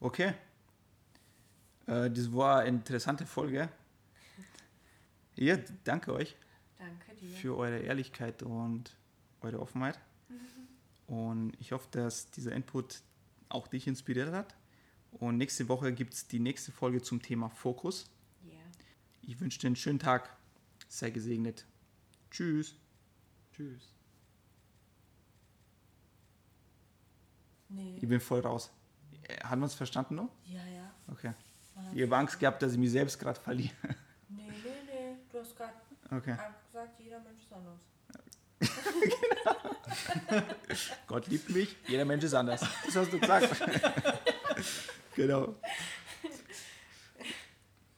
Speaker 1: Okay. Äh, das war eine interessante Folge. Ja, danke euch
Speaker 3: Danke dir.
Speaker 1: für eure Ehrlichkeit und eure Offenheit. Und ich hoffe, dass dieser Input auch dich inspiriert hat. Und nächste Woche gibt es die nächste Folge zum Thema Fokus.
Speaker 3: Yeah.
Speaker 1: Ich wünsche dir einen schönen Tag. Sei gesegnet. Tschüss.
Speaker 2: Tschüss.
Speaker 3: Nee.
Speaker 1: Ich bin voll raus. Äh, Haben wir uns verstanden noch?
Speaker 3: Ja, ja.
Speaker 1: Okay. Ich habe Angst gehabt, dass ich mich selbst gerade verliere.
Speaker 3: Nee, nee, nee. Du hast gerade
Speaker 1: Okay.
Speaker 3: gesagt, jeder Mensch ist anders.
Speaker 1: Gott liebt mich, jeder Mensch ist anders. Das hast du gesagt. genau.